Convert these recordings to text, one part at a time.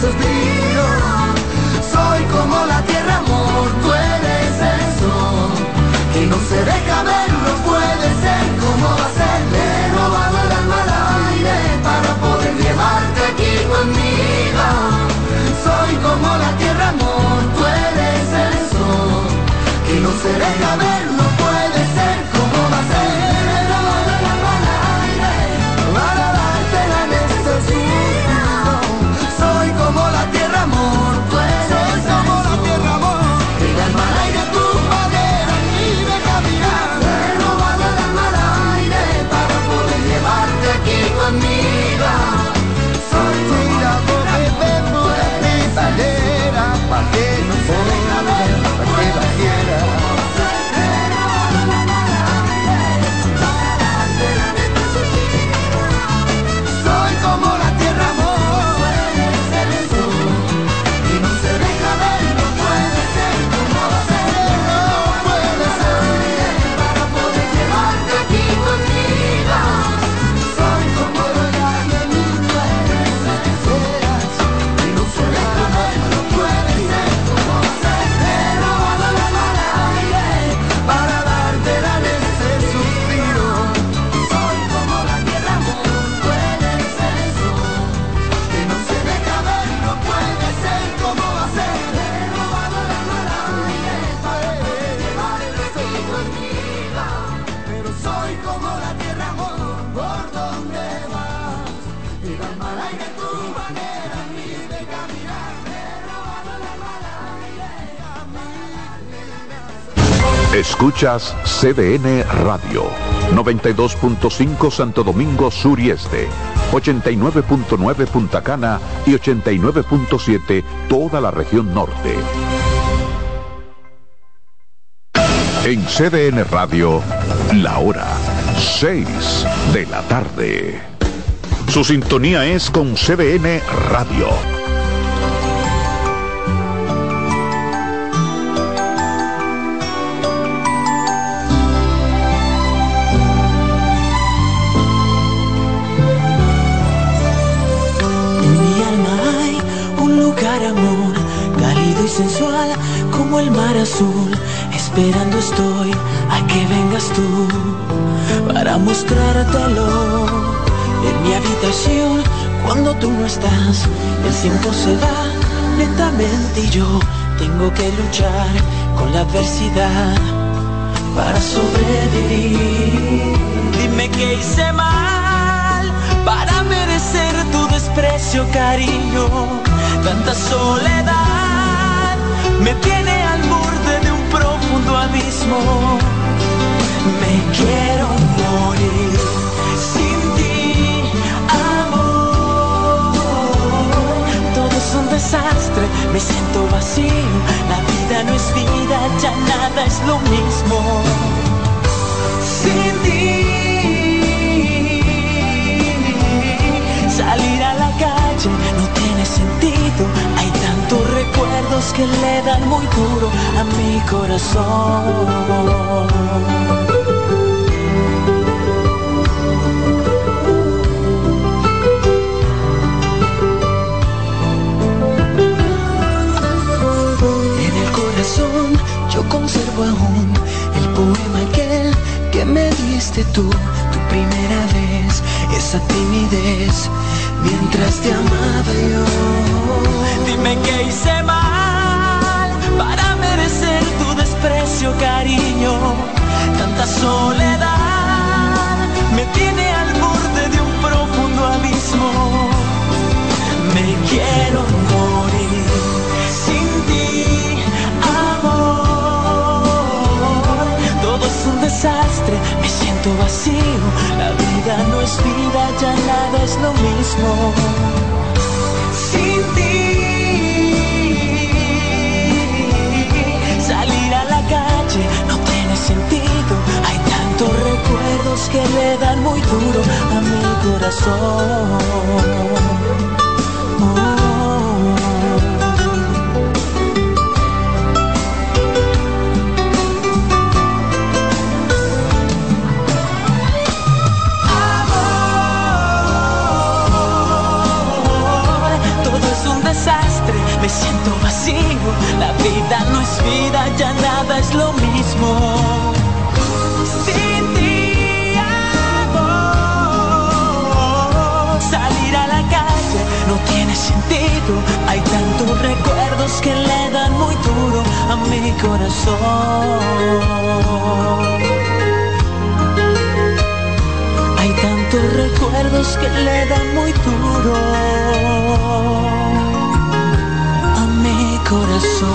to Escuchas CDN Radio, 92.5 Santo Domingo Sur y Este, 89.9 Punta Cana y 89.7 toda la región norte. En CDN Radio, la hora 6 de la tarde. Su sintonía es con CDN Radio. Esperando estoy a que vengas tú para mostrártelo. En mi habitación, cuando tú no estás, el tiempo se va lentamente y yo tengo que luchar con la adversidad para sobrevivir. Dime que hice mal para merecer tu desprecio, cariño. Tanta soledad me tiene al Me quiero morir sin ti, amor. Todo es un desastre, me siento vacío. La vida no es vida, ya nada es lo mismo. Sin ti. Salir a la calle no tiene sentido. Recuerdos que le dan muy duro a mi corazón. En el corazón yo conservo aún el poema aquel que me diste tú, tu primera vez, esa timidez mientras te amaba yo. Dime que hice mal para merecer tu desprecio, cariño. Tanta soledad desastre, me siento vacío. La vida no es vida, ya nada es lo mismo. Sin ti, salir a la calle no tiene sentido. Hay tantos recuerdos que le dan muy duro a mi corazón. siento vacío, la vida no es vida, ya nada es lo mismo. Sin ti, amor, salir a la calle no tiene sentido, hay tantos recuerdos que le dan muy duro a mi corazón. Hay tantos recuerdos que le dan muy duro corazón.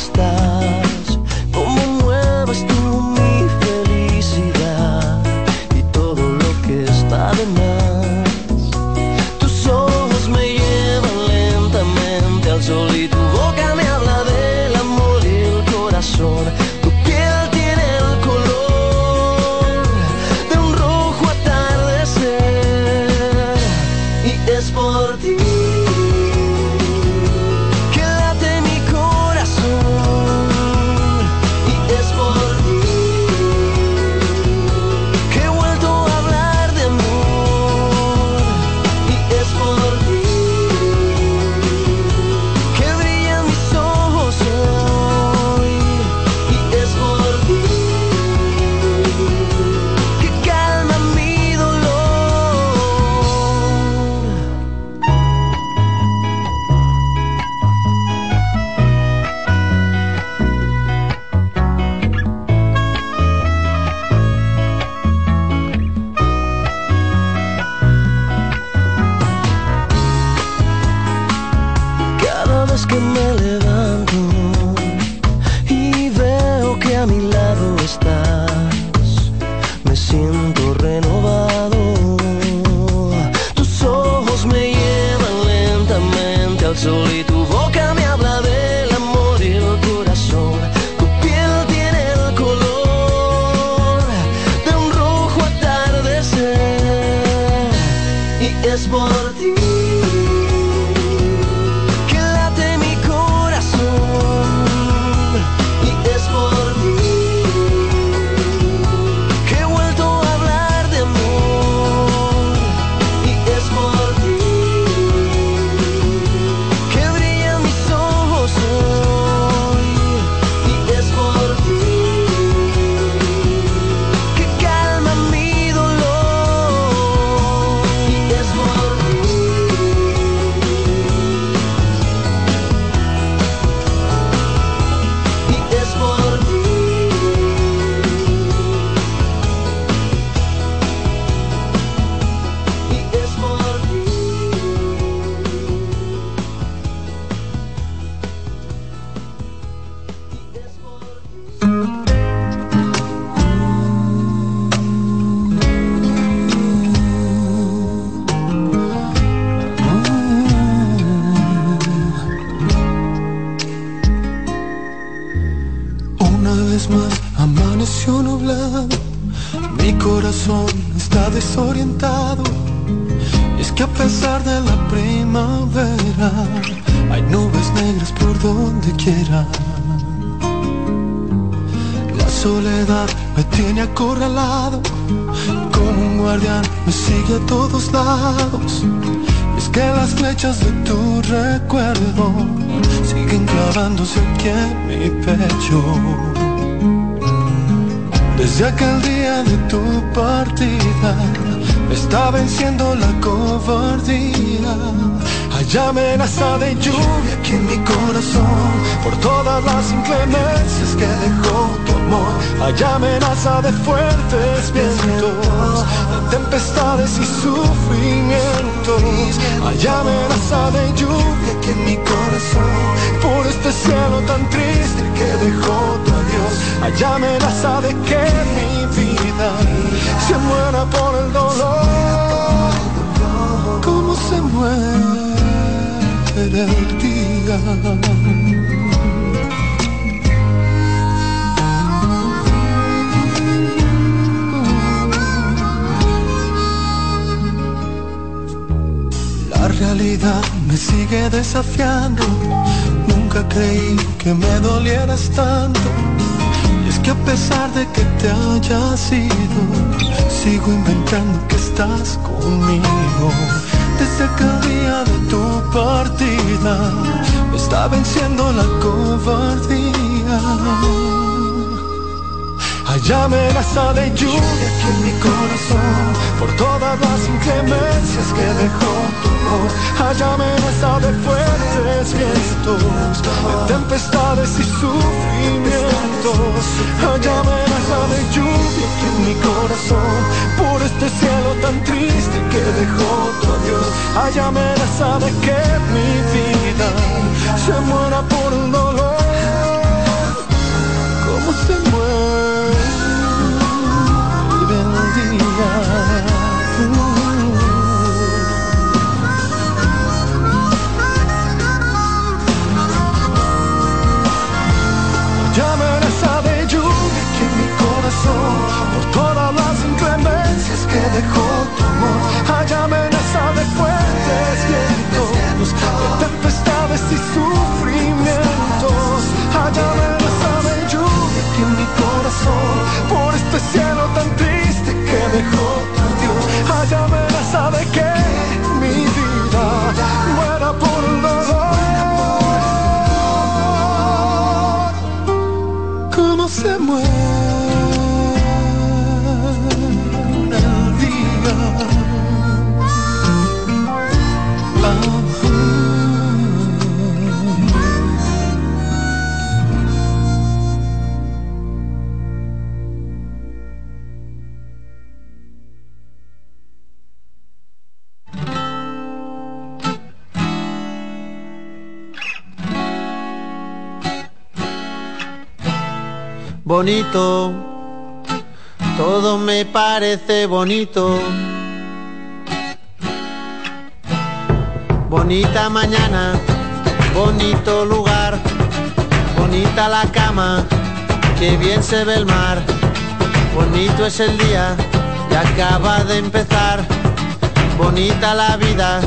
está La realidad me sigue desafiando. Nunca creí que me dolieras tanto. Y es que a pesar de que te hayas ido, sigo inventando que estás conmigo. Desde aquel día de tu partida, me está venciendo la cobardía. Hay amenaza de lluvia aquí en mi corazón por todas las inclemencias que dejó tu Hay amenaza de fuertes vientos, de tempestades y sufrimientos. Hay amenaza de lluvia aquí en mi corazón por este cielo tan triste que dejó tu adiós. Hay amenaza de que mi vida se muera por un dolor. ¿Cómo se y sufrimientos. Hay amenaza de lluvia aquí en mi corazón por este cielo tan triste que dejó tu Dios. Hay amenaza de que todo me parece bonito. Bonita mañana, bonito lugar, bonita la cama, que bien se ve el mar. Bonito es el día que acaba de empezar, bonita la vida.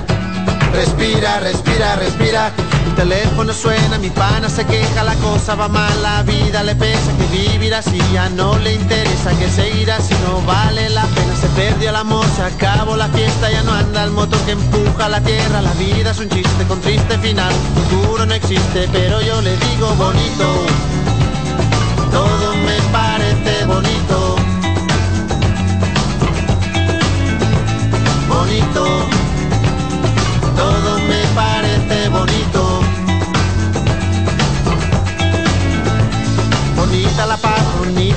Respira, respira, respira. El teléfono suena, mi pana se queja, la cosa va mal, la vida le pesa, que vivir así ya no le interesa, que seguir así no vale la pena. Se perdió el amor, se acabó la fiesta, ya no anda el motor que empuja la tierra. La vida es un chiste con triste final, futuro no existe, pero yo le digo bonito.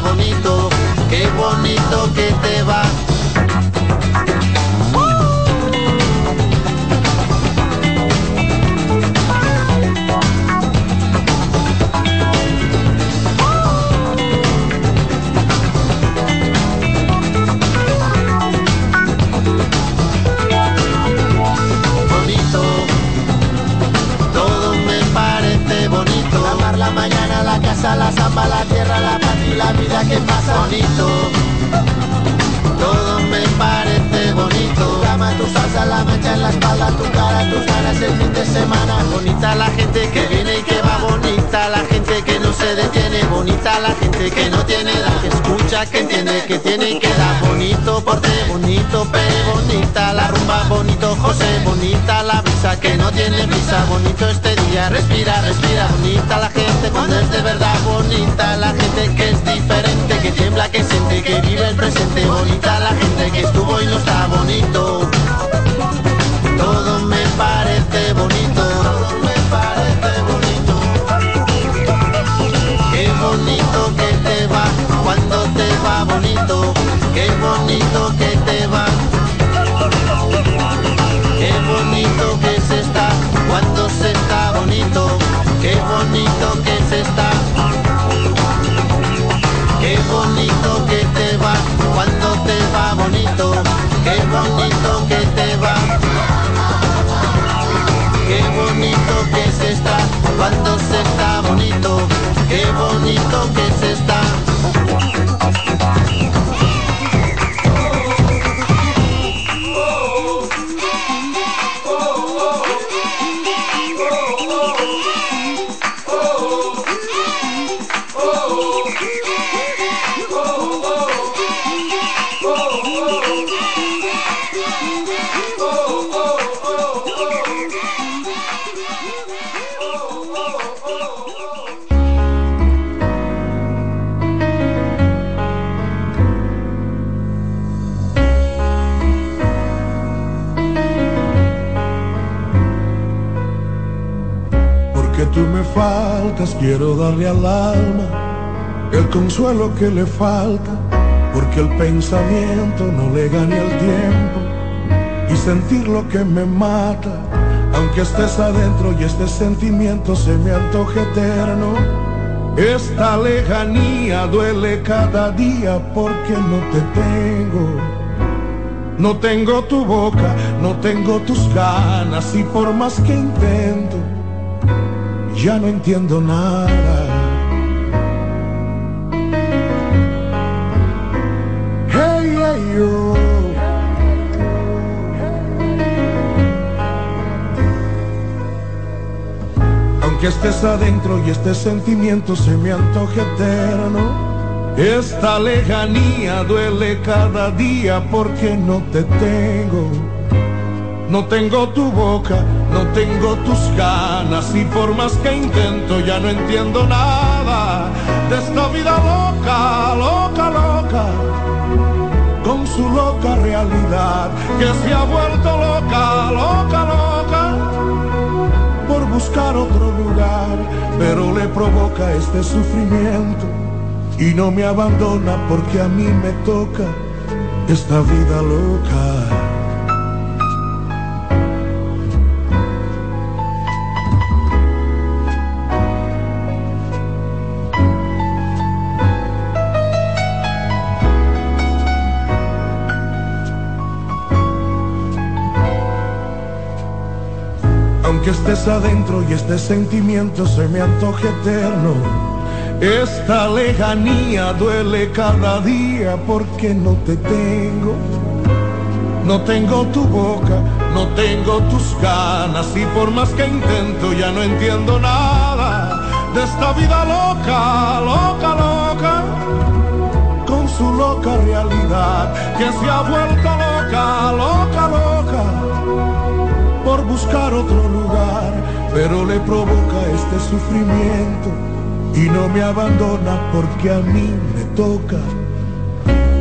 bonita. ¿Qué pasa? Bonito, todo me parece bonito. Tu cama, tu salsa, la mancha en la espalda, tu cara, tus ganas el fin de semana. Bonita la gente que viene que bonita la gente que no se detiene, bonita la gente que no tiene edad, que escucha, que entiende, que tiene que da. Bonito porte, bonito pe, bonita la rumba, bonito José, bonita la brisa que no tiene brisa, bonito este día, respira, respira, bonita la gente cuando es de verdad, bonita la gente que es diferente, que tiembla, que siente, que vive el presente, bonita la gente que estuvo y no está bonito. Todo me parece bonito, qué bonito que te va. Qué bonito que se está cuando se está bonito, qué bonito que se está. Qué bonito que te va cuando te va bonito, qué bonito que te va. Qué bonito que se está cuando se está bonito, qué bonito que se está. Al alma el consuelo que le falta, porque el pensamiento no le gane el tiempo y sentir lo que me mata, aunque estés adentro y este sentimiento se me antoje eterno. Esta lejanía duele cada día porque no te tengo. No tengo tu boca, no tengo tus ganas y por más que intento, ya no entiendo nada. Aunque estés adentro y este sentimiento se me antoje eterno, esta lejanía duele cada día porque no te tengo. No tengo tu boca, no tengo tus ganas y por más que intento ya no entiendo nada de esta vida loca, loca, loca, con su loca realidad que se ha vuelto loca, loca, loca, buscar otro lugar, pero le provoca este sufrimiento y no me abandona porque a mí me toca esta vida loca. Aunque estés adentro y este sentimiento se me antoje eterno, esta lejanía duele cada día porque no te tengo. No tengo tu boca, no tengo tus ganas y por más que intento ya no entiendo nada de esta vida loca, loca, loca, con su loca realidad que se ha vuelto loca, loca, loca buscar otro lugar, pero le provoca este sufrimiento y no me abandona porque a mí me toca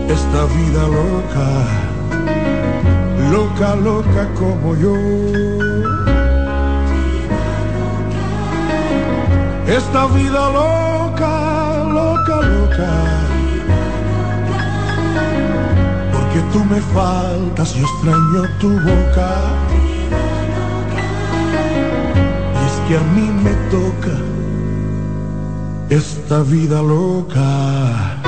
esta vida loca, loca, loca como yo. Esta vida loca, loca, loca. Porque tú me faltas, yo extraño tu boca. que a mí me toca esta vida loca.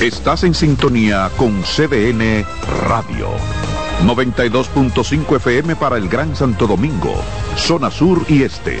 Estás en sintonía con CDN Radio. 92.5 FM para el Gran Santo Domingo, zona sur y este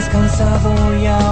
descansado ya.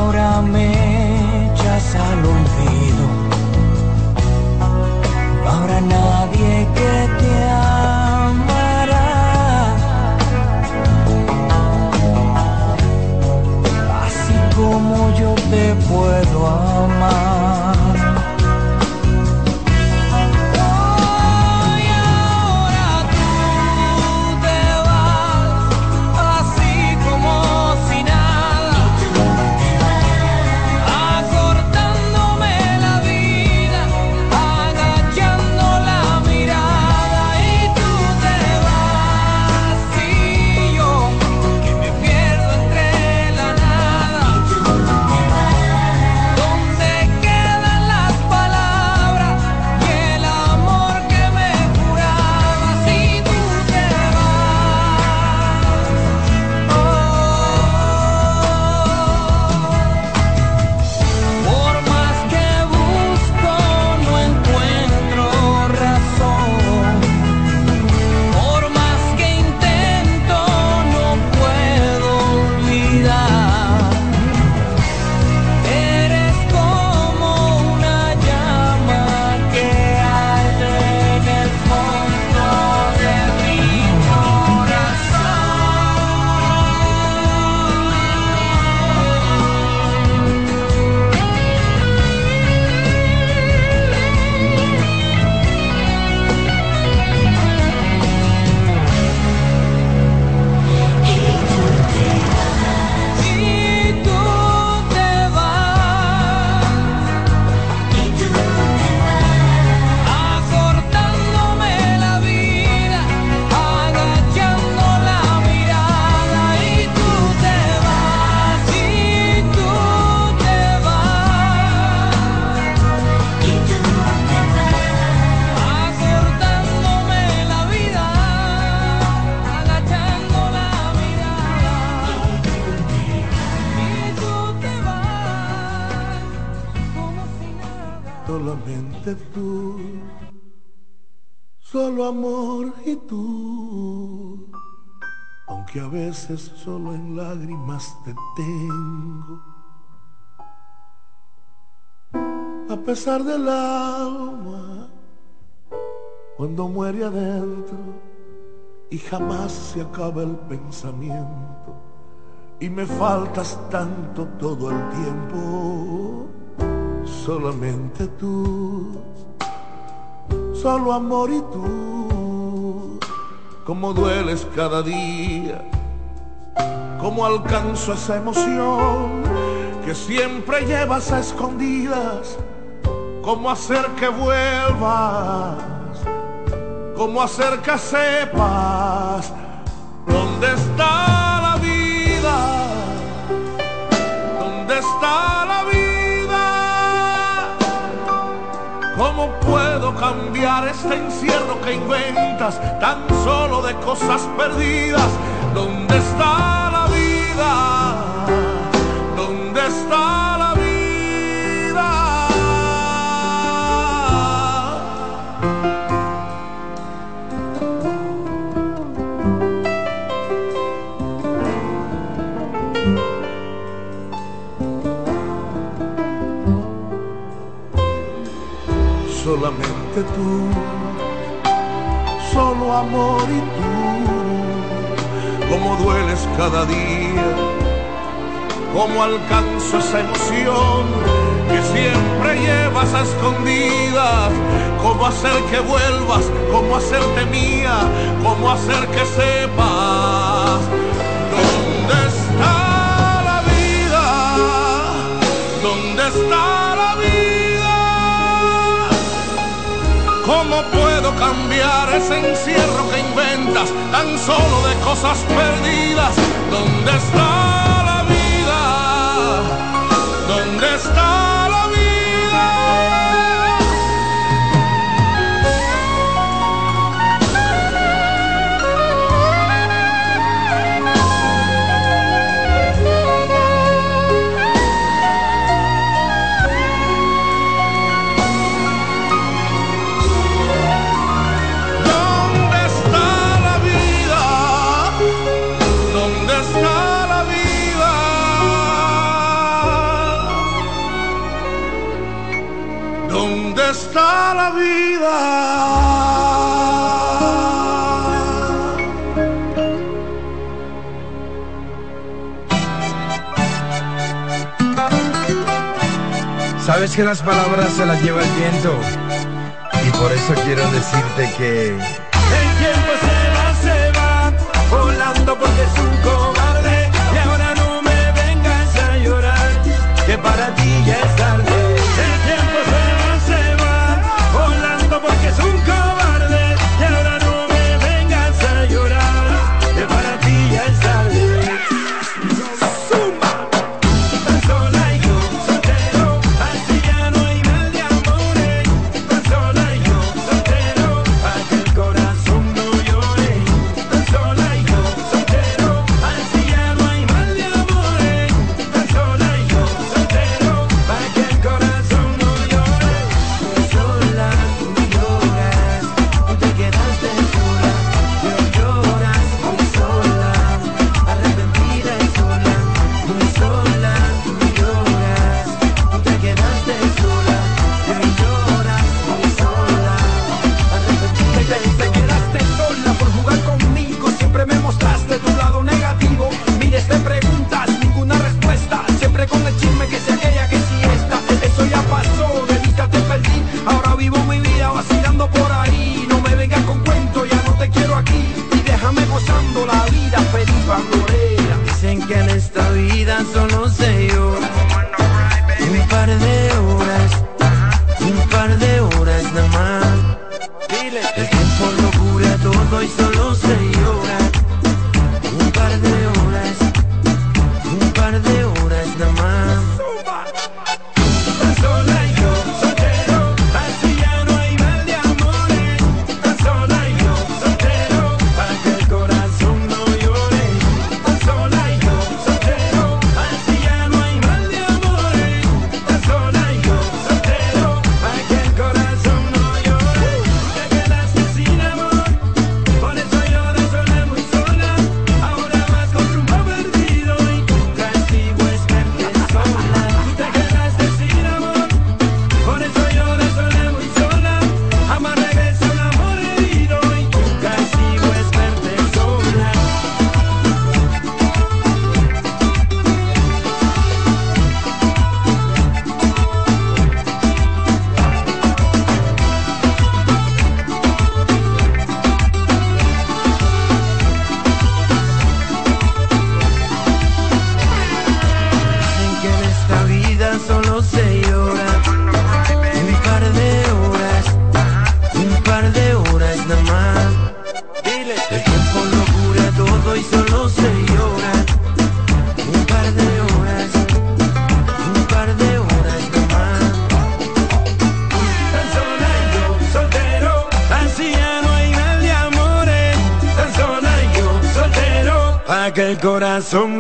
del alma cuando muere adentro y jamás se acaba el pensamiento y me faltas tanto todo el tiempo, solamente tú, solo amor y tú, como dueles cada día, cómo alcanzo esa emoción que siempre llevas a escondidas cómo hacer que vuelvas, cómo hacer que sepas dónde está la vida, dónde está la vida, cómo puedo cambiar este encierro que inventas tan solo de cosas perdidas, dónde está la vida, dónde está tú, solo amor y tú, como dueles cada día, cómo alcanzo esa emoción que siempre llevas a escondidas, cómo hacer que vuelvas, cómo hacerte mía, cómo hacer que sepas dónde está la vida, dónde está ¿Cómo puedo cambiar ese encierro que inventas tan solo de cosas perdidas? ¿Dónde está la vida? ¿Dónde está? Sabes que las palabras se las lleva el viento y por eso quiero decirte que some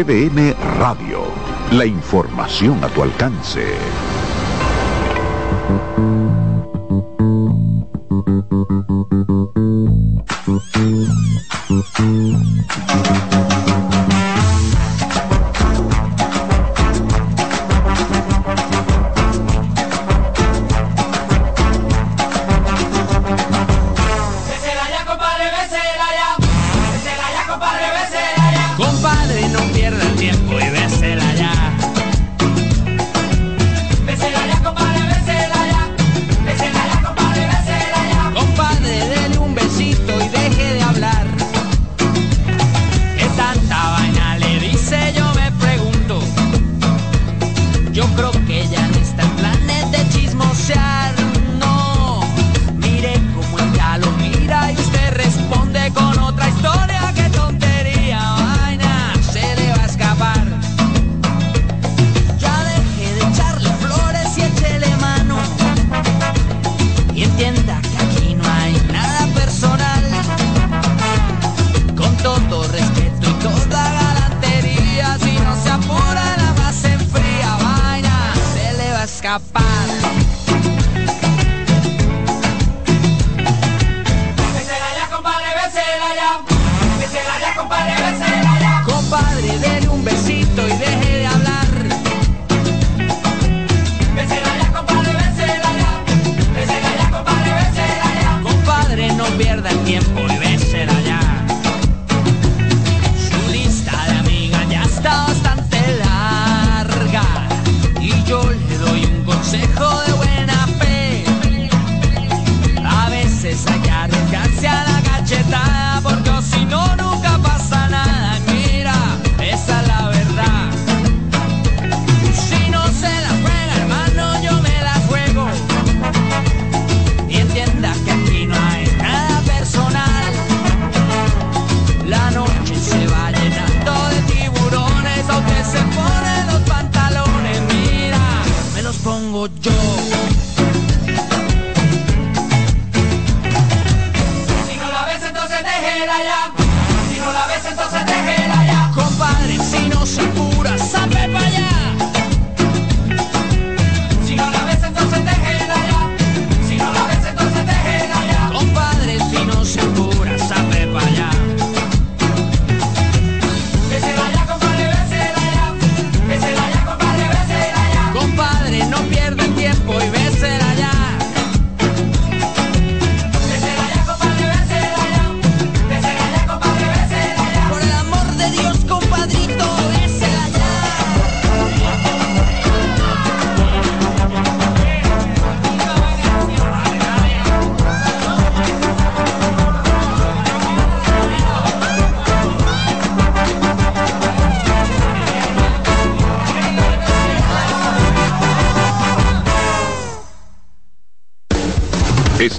CDN Radio. La información a tu alcance.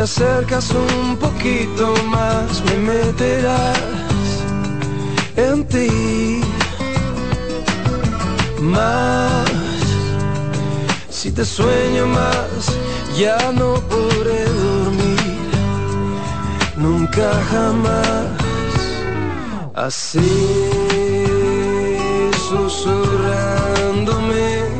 te acercas un poquito más, me meterás en ti. Más, si te sueño más, ya no podré dormir, nunca jamás. Así susurrándome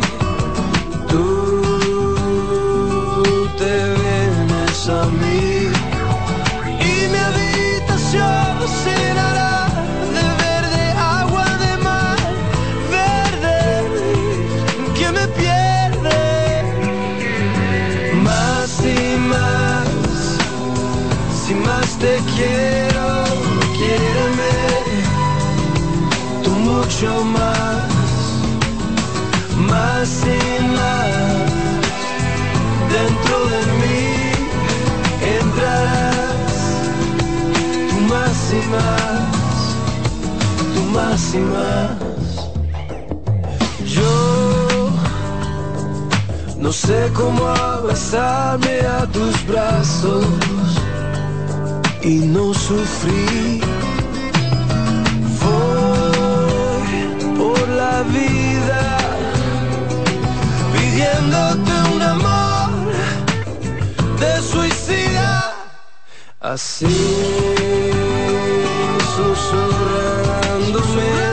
mucho más, más y más. Dentro de mí entrarás, tú más y más, tú más y más. Yo no sé cómo abrazarme a tus brazos y no sufrir vida pidiéndote un amor de suicida. Así susurrándome.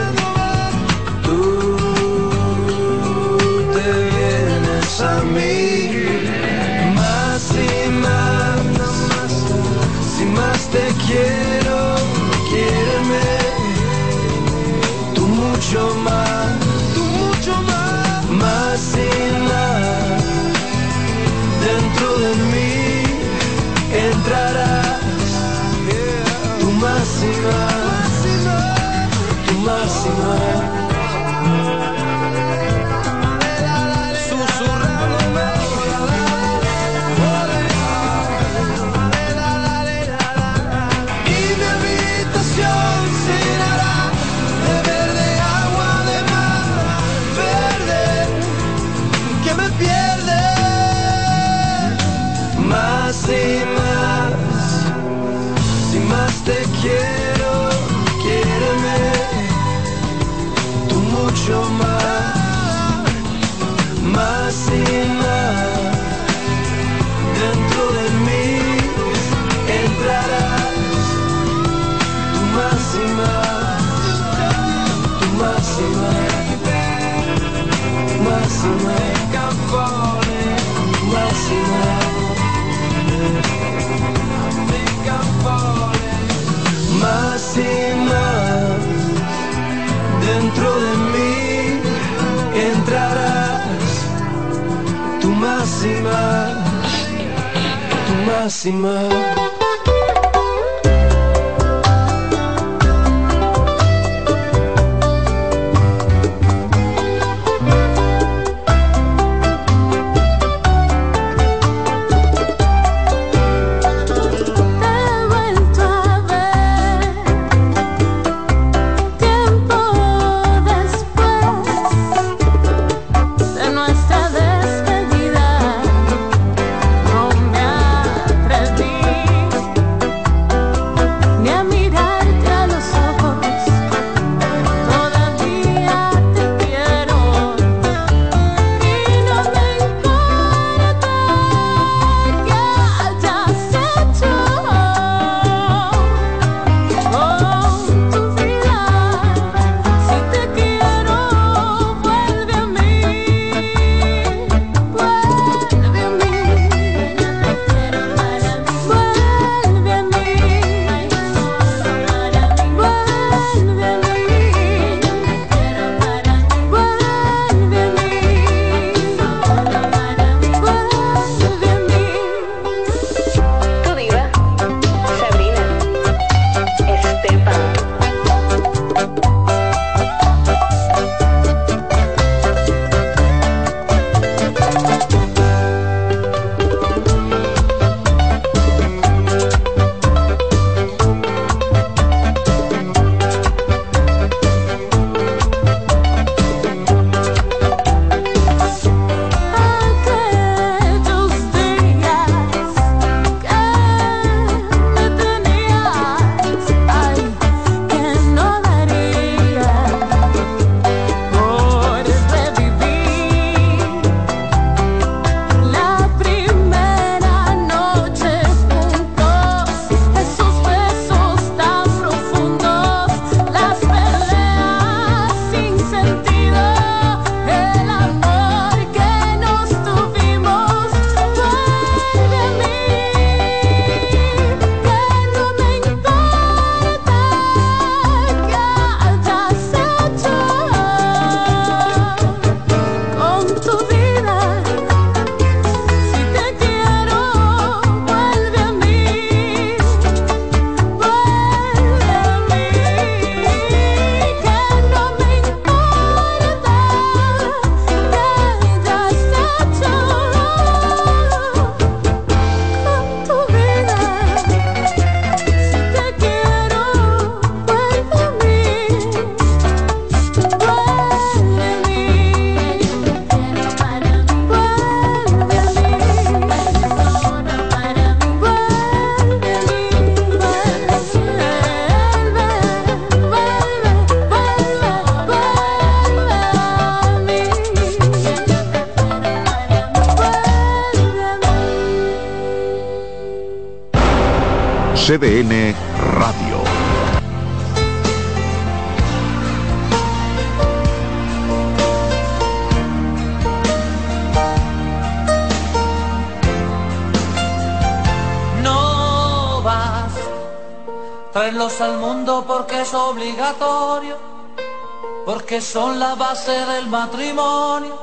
Son la base del matrimonio,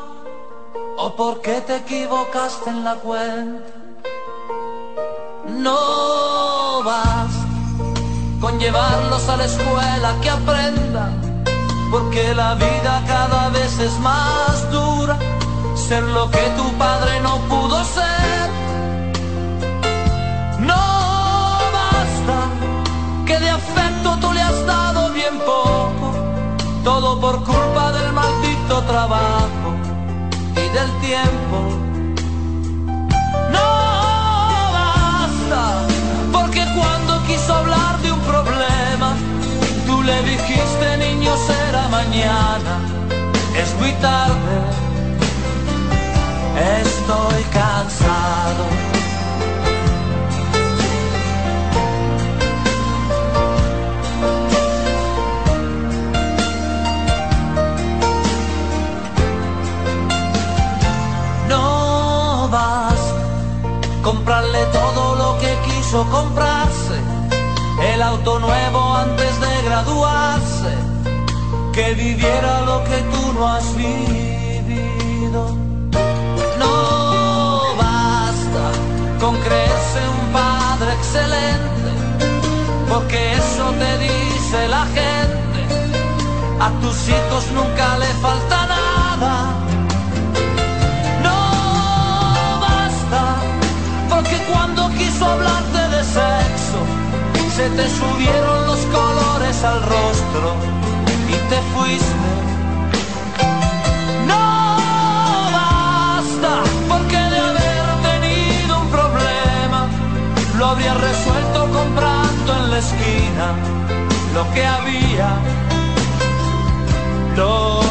o porque te equivocaste en la cuenta. No vas con llevarlos a la escuela que aprendan, porque la vida cada vez es más dura, ser lo que tu padre no pudo ser. Todo por culpa del maldito trabajo y del tiempo. No basta porque cuando quiso hablar de un problema, tú le dijiste niño será mañana, es muy tarde, estoy cansado. Quiso comprarse, el auto nuevo antes de graduarse, que viviera lo que tú no has vivido. No basta con creerse un padre excelente, porque eso te dice la gente, a tus hijos nunca le falta nada. No basta, porque cuando quiso hablarte de sexo, se te subieron los colores al rostro y te fuiste. No basta, porque de haber tenido un problema, lo habría resuelto comprando en la esquina lo que había, lo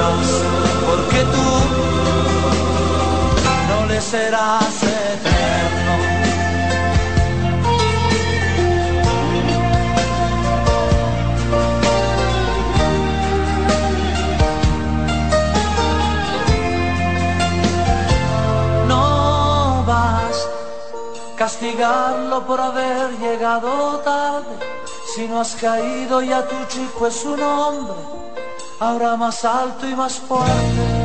Porque tú no le serás eterno. no vas castigarlo por haber llegado tarde. Si no has caído ya tu chico es un hombre, ahora más alto y más fuerte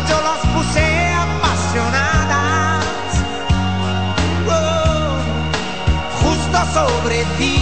yo las puse apasionadas. Oh, justo sobre ti.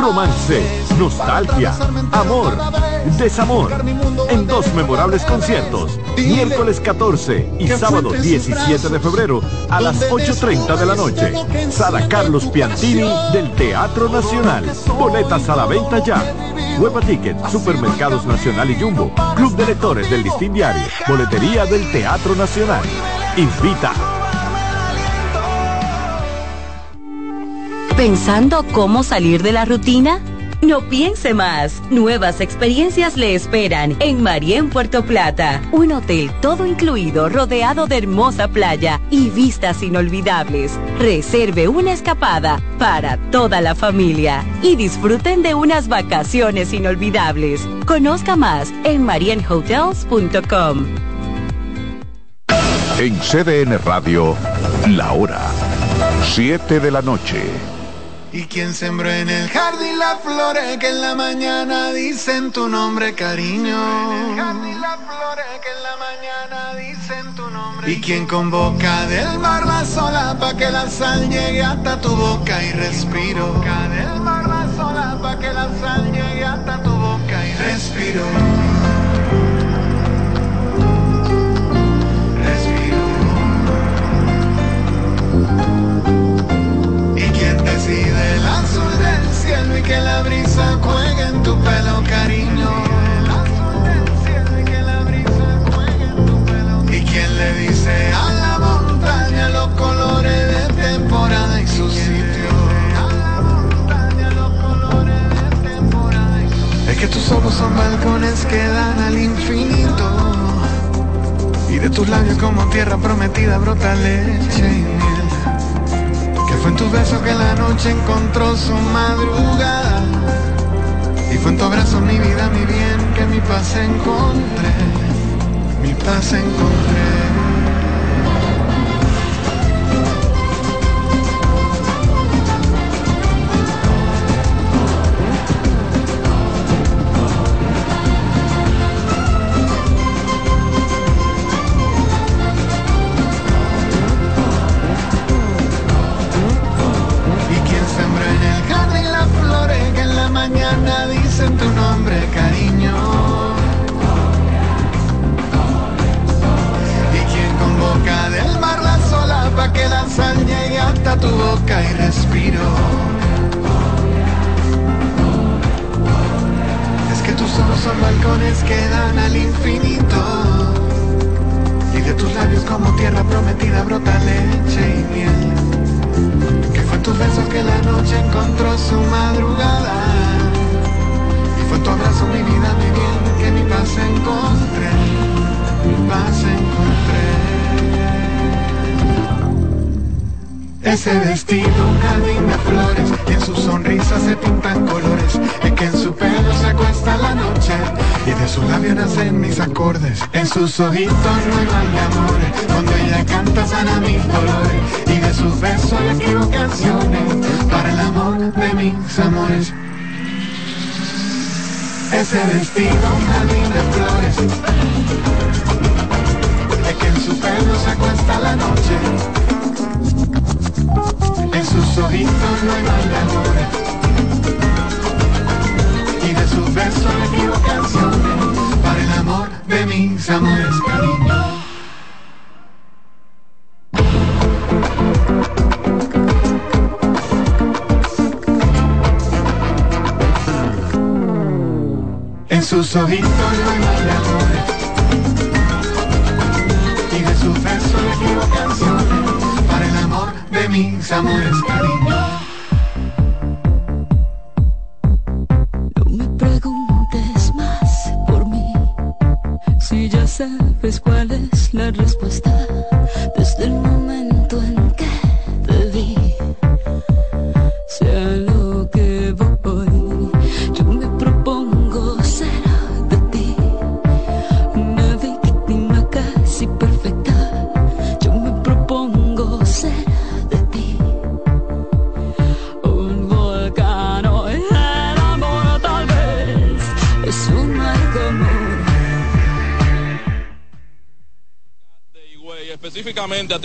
Romance, nostalgia, amor, desamor, en dos memorables conciertos, miércoles 14 y sábado 17 de febrero a las 8.30 de la noche. Sala Carlos Piantini del Teatro Nacional. Boletas a la venta ya. Huepa Ticket, Supermercados Nacional y Jumbo, Club de Lectores del Listín Diario, Boletería del Teatro Nacional. Invita. ¿Pensando cómo salir de la rutina? No piense más. Nuevas experiencias le esperan en Marien Puerto Plata. Un hotel todo incluido rodeado de hermosa playa y vistas inolvidables. Reserve una escapada para toda la familia y disfruten de unas vacaciones inolvidables. Conozca más en marienhotels.com. En CDN Radio, la hora 7 de la noche. Y quien sembró en el jardín las flores que en la mañana dicen tu nombre, cariño. Y quien convoca del mar la sola pa' que la sal llegue hasta tu boca y respiro. del mar la sola pa' que la sal llegue hasta tu boca y respiro. Decide el azul del cielo y que la brisa juegue en tu pelo, cariño. Y quien le dice a la montaña los colores de temporada y su sitio. Es que tus ojos son balcones que dan al infinito. Y de tus labios como tierra prometida brota leche y miel. Fue en tu beso que la noche encontró su madrugada. Y fue en tu abrazo mi vida, mi bien, que mi paz encontré. Mi paz encontré. Sus ojitos no hay amores, cuando ella canta sana mis dolores, y de sus besos le escribo canciones, para el amor de mis amores. Ese vestido, un jardín de flores, es que en su pelo se acuesta la noche, en sus ojitos no hay amores Y de sus besos le escribo canciones amor mis amores, cariño. En sus ojitos no hay mal de amores Y de sus besos le escribo canciones Para el amor de mis amores, cariño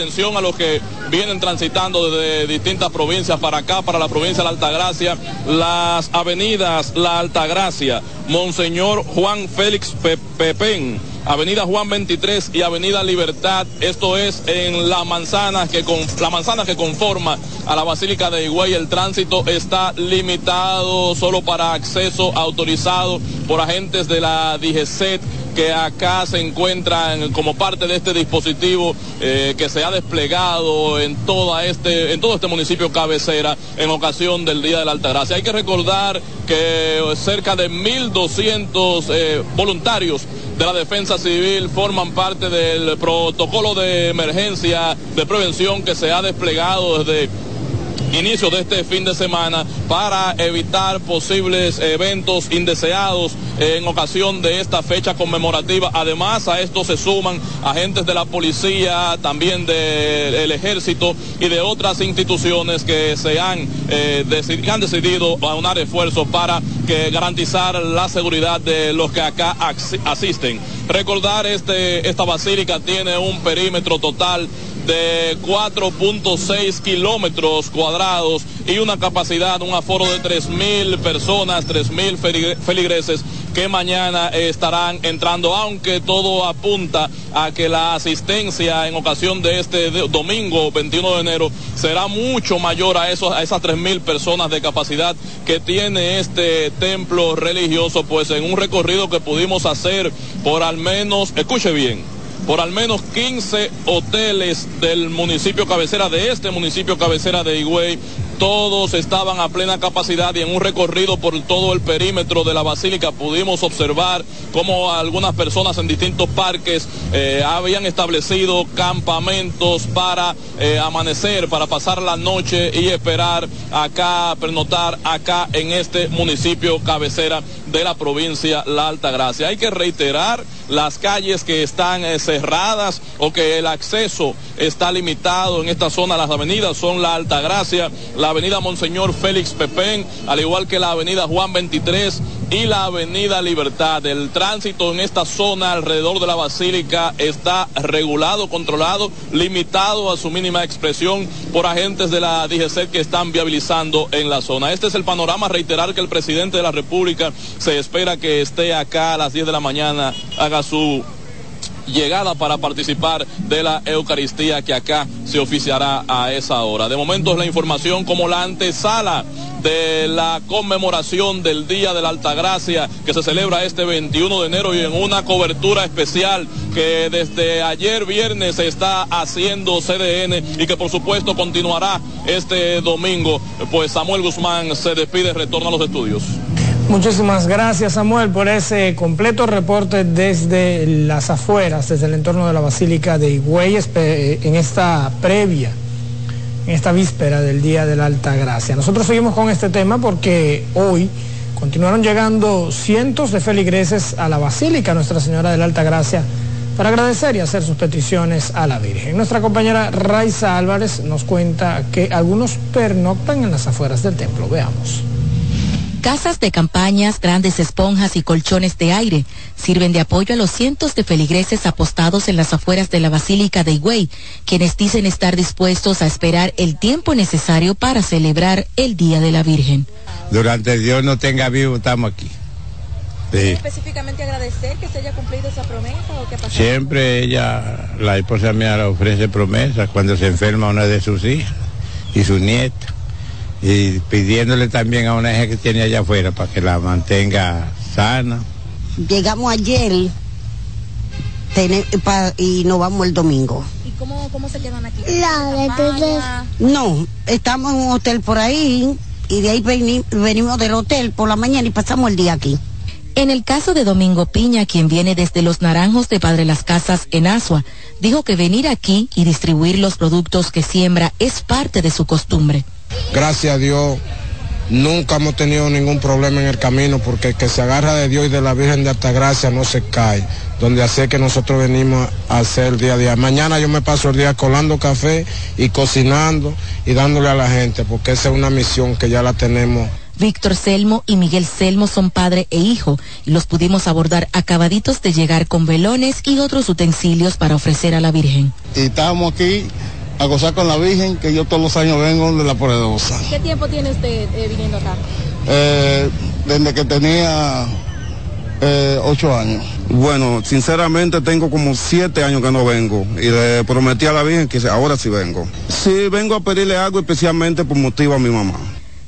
atención a los que vienen transitando desde distintas provincias para acá, para la provincia de la Altagracia, las avenidas La Altagracia, Monseñor Juan Félix Pe- Pepén, Avenida Juan 23 y Avenida Libertad, esto es en la manzana que con, la manzana que conforma a la Basílica de Higüey, el tránsito está limitado solo para acceso autorizado por agentes de la DGCET que acá se encuentran como parte de este dispositivo eh, que se ha desplegado en, toda este, en todo este municipio cabecera en ocasión del Día de la Altagracia. Hay que recordar que cerca de 1.200 eh, voluntarios de la defensa civil forman parte del protocolo de emergencia de prevención que se ha desplegado desde inicio de este fin de semana para evitar posibles eventos indeseados en ocasión de esta fecha conmemorativa. Además, a esto se suman agentes de la policía, también del ejército y de otras instituciones que se han, eh, han decidido aunar esfuerzos para garantizar la seguridad de los que acá asisten. Recordar este, esta basílica tiene un perímetro total de 4.6 kilómetros cuadrados y una capacidad, un aforo de 3.000 personas, 3.000 feligre- feligreses que mañana estarán entrando, aunque todo apunta a que la asistencia en ocasión de este domingo 21 de enero será mucho mayor a, esos, a esas 3.000 personas de capacidad que tiene este templo religioso, pues en un recorrido que pudimos hacer por al menos, escuche bien, por al menos 15 hoteles del municipio cabecera, de este municipio cabecera de Higüey. Todos estaban a plena capacidad y en un recorrido por todo el perímetro de la basílica pudimos observar cómo algunas personas en distintos parques eh, habían establecido campamentos para eh, amanecer, para pasar la noche y esperar acá, pernotar acá en este municipio cabecera de la provincia La Altagracia. Hay que reiterar las calles que están eh, cerradas o que el acceso está limitado en esta zona. Las avenidas son la Altagracia, la avenida Monseñor Félix Pepén, al igual que la avenida Juan 23 y la avenida Libertad. El tránsito en esta zona alrededor de la basílica está regulado, controlado, limitado a su mínima expresión por agentes de la DGC que están viabilizando en la zona. Este es el panorama. Reiterar que el presidente de la República se espera que esté acá a las 10 de la mañana, haga su llegada para participar de la Eucaristía que acá se oficiará a esa hora. De momento es la información como la antesala de la conmemoración del Día de la Altagracia que se celebra este 21 de enero y en una cobertura especial que desde ayer viernes se está haciendo CDN y que por supuesto continuará este domingo. Pues Samuel Guzmán se despide, retorna a los estudios. Muchísimas gracias Samuel por ese completo reporte desde las afueras, desde el entorno de la Basílica de Higüey espe- en esta previa, en esta víspera del Día de la Alta Gracia. Nosotros seguimos con este tema porque hoy continuaron llegando cientos de feligreses a la Basílica Nuestra Señora de la Alta Gracia para agradecer y hacer sus peticiones a la Virgen. Nuestra compañera Raiza Álvarez nos cuenta que algunos pernoctan en las afueras del templo. Veamos. Casas de campañas, grandes esponjas y colchones de aire sirven de apoyo a los cientos de feligreses apostados en las afueras de la Basílica de Higüey, quienes dicen estar dispuestos a esperar el tiempo necesario para celebrar el Día de la Virgen. Durante Dios no tenga vivo, estamos aquí. Sí. específicamente agradecer que se haya cumplido esa promesa o qué pasó? Siempre ella, la esposa mía, le ofrece promesas cuando se enferma una de sus hijas y su nieta. Y pidiéndole también a una hija que tiene allá afuera para que la mantenga sana. Llegamos ayer pa- y nos vamos el domingo. ¿Y cómo, cómo se quedan aquí? La. No, estamos en un hotel por ahí y de ahí veni- venimos del hotel por la mañana y pasamos el día aquí. En el caso de Domingo Piña, quien viene desde Los Naranjos de Padre Las Casas en Asua, dijo que venir aquí y distribuir los productos que siembra es parte de su costumbre. Gracias a Dios, nunca hemos tenido ningún problema en el camino porque el que se agarra de Dios y de la Virgen de Altagracia no se cae. Donde hace que nosotros venimos a hacer día a día. Mañana yo me paso el día colando café y cocinando y dándole a la gente porque esa es una misión que ya la tenemos. Víctor Selmo y Miguel Selmo son padre e hijo y los pudimos abordar acabaditos de llegar con velones y otros utensilios para ofrecer a la Virgen. y estábamos aquí a gozar con la Virgen, que yo todos los años vengo de la Poderosa. ¿Qué tiempo tiene usted eh, viniendo acá? Eh, desde que tenía eh, ocho años. Bueno, sinceramente tengo como siete años que no vengo y le prometí a la Virgen que ahora sí vengo. Sí, vengo a pedirle algo especialmente por motivo a mi mamá.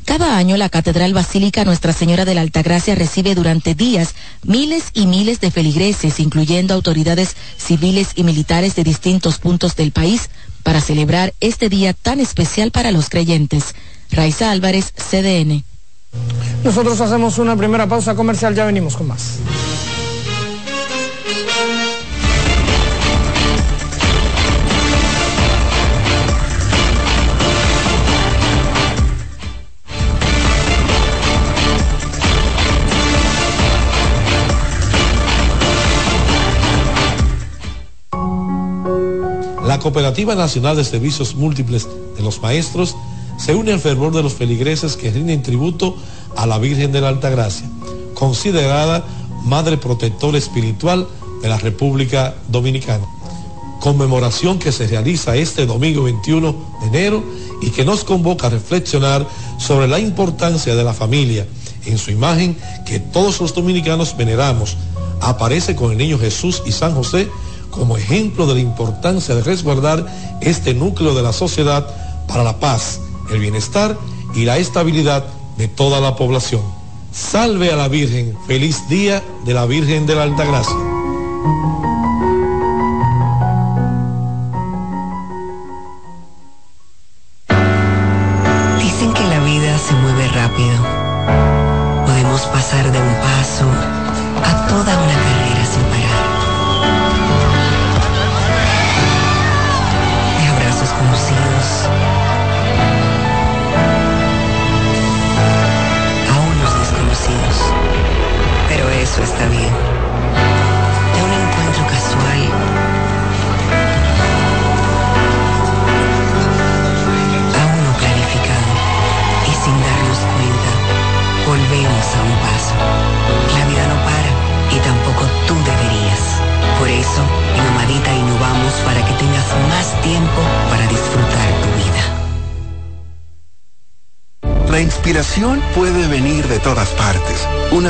Cada año la Catedral Basílica Nuestra Señora de la Altagracia recibe durante días miles y miles de feligreses, incluyendo autoridades civiles y militares de distintos puntos del país, para celebrar este día tan especial para los creyentes. Raiza Álvarez, CDN. Nosotros hacemos una primera pausa comercial, ya venimos con más. La Cooperativa Nacional de Servicios Múltiples de los Maestros se une al fervor de los feligreses que rinden tributo a la Virgen de la Altagracia, considerada Madre Protectora Espiritual de la República Dominicana. Conmemoración que se realiza este domingo 21 de enero y que nos convoca a reflexionar sobre la importancia de la familia en su imagen que todos los dominicanos veneramos. Aparece con el niño Jesús y San José como ejemplo de la importancia de resguardar este núcleo de la sociedad para la paz, el bienestar y la estabilidad de toda la población. Salve a la Virgen, feliz día de la Virgen de la Altagracia.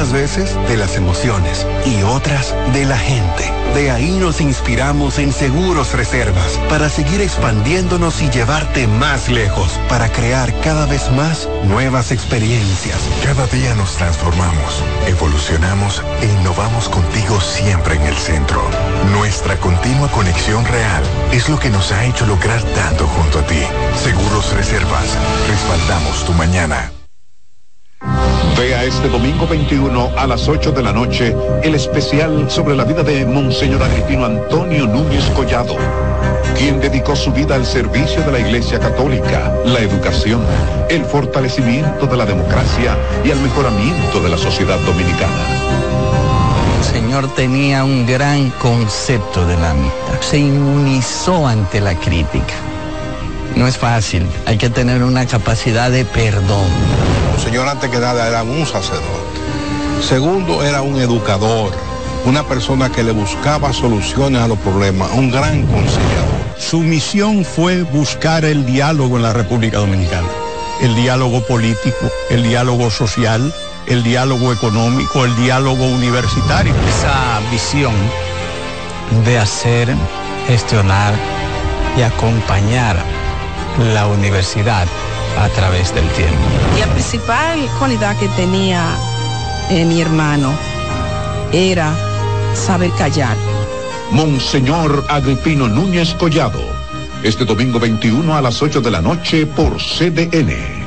Veces de las emociones y otras de la gente. De ahí nos inspiramos en Seguros Reservas para seguir expandiéndonos y llevarte más lejos, para crear cada vez más nuevas experiencias. Cada día nos transformamos, evolucionamos e innovamos contigo siempre en el centro. Nuestra continua conexión real es lo que nos ha hecho lograr tanto junto a ti. Seguros Reservas, respaldamos tu mañana. Vea este domingo 21 a las 8 de la noche el especial sobre la vida de Monseñor Agripino Antonio Núñez Collado, quien dedicó su vida al servicio de la Iglesia Católica, la educación, el fortalecimiento de la democracia y al mejoramiento de la sociedad dominicana. Señor tenía un gran concepto de la amistad. Se inmunizó ante la crítica. No es fácil, hay que tener una capacidad de perdón. Señor antes que nada era un sacerdote. Segundo, era un educador, una persona que le buscaba soluciones a los problemas, un gran conciliador. Su misión fue buscar el diálogo en la República Dominicana, el diálogo político, el diálogo social, el diálogo económico, el diálogo universitario. Esa visión de hacer, gestionar y acompañar la universidad a través del tiempo. Y la principal cualidad que tenía eh, mi hermano era saber callar. Monseñor Agripino Núñez Collado, este domingo 21 a las 8 de la noche por CDN.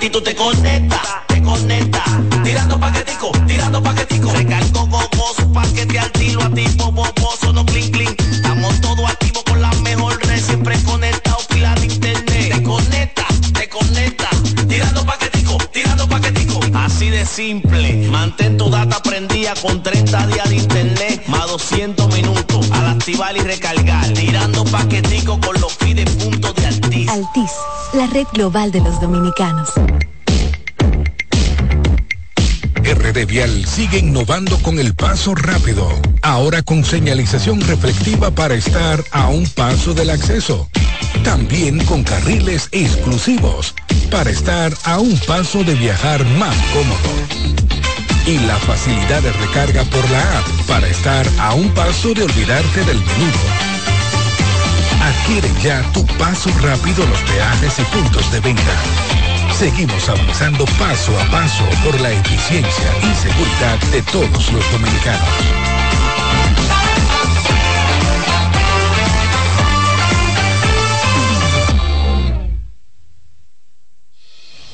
Altitud te conecta, te conecta. Tirando paquetico, tirando paquetico. Recargo gogoso, paquete al tiro, activo, boboso, no clink clink. Estamos todos activos con la mejor red, siempre conectado, pila de internet. Te conecta, te conecta. Tirando paquetico, tirando paquetico. Así de simple. Mantén tu data prendida con 30 días de internet, más 200 minutos. Al activar y recargar. Global de los dominicanos. RD Vial sigue innovando con el paso rápido, ahora con señalización reflectiva para estar a un paso del acceso. También con carriles exclusivos para estar a un paso de viajar más cómodo. Y la facilidad de recarga por la app para estar a un paso de olvidarte del menú. Adquiere ya tu paso rápido los peajes y puntos de venta. Seguimos avanzando paso a paso por la eficiencia y seguridad de todos los dominicanos.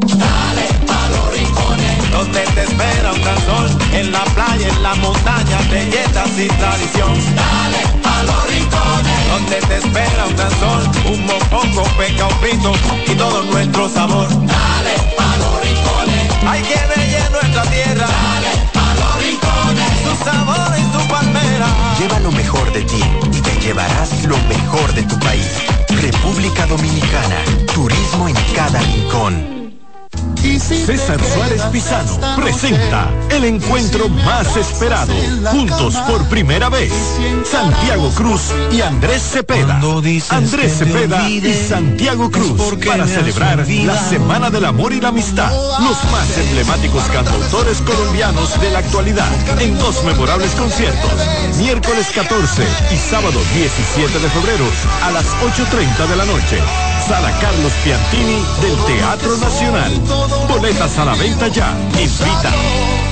Dale pa los rincones, donde te espera un gran sol, en la playa, en la montaña, belletas y tradición. Dale pa los rincones, donde te espera un gran sol, un mopongo, peca, un pito y todo nuestro sabor. Dale pa los rincones, hay que bella nuestra tierra. Dale pa los rincones, su sabor y su palmera. Lleva lo mejor de ti y te llevarás lo mejor de tu país. República Dominicana, turismo en cada rincón. César Suárez Pisano presenta el encuentro más esperado, juntos por primera vez, Santiago Cruz y Andrés Cepeda. Andrés Cepeda y Santiago Cruz para celebrar la Semana del Amor y la Amistad. Los más emblemáticos cantautores colombianos de la actualidad en dos memorables conciertos, miércoles 14 y sábado 17 de febrero a las 8.30 de la noche. Sala Carlos Piantini del Teatro Nacional. Boletas a la venta ya. Invita.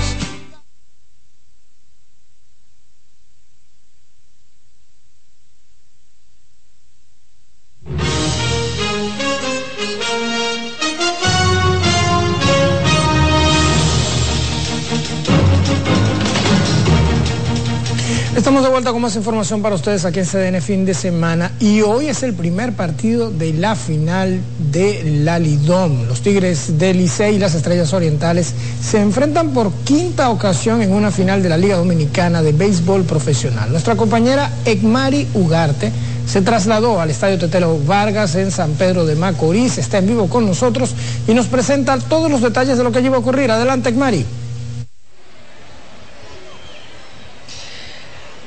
Vuelta con más información para ustedes aquí en CDN fin de semana y hoy es el primer partido de la final de la Lidom. Los Tigres del Licey y las Estrellas Orientales se enfrentan por quinta ocasión en una final de la Liga Dominicana de Béisbol Profesional. Nuestra compañera Egmari Ugarte se trasladó al Estadio Tetelo Vargas en San Pedro de Macorís, está en vivo con nosotros y nos presenta todos los detalles de lo que allí va a ocurrir. Adelante, Egmari.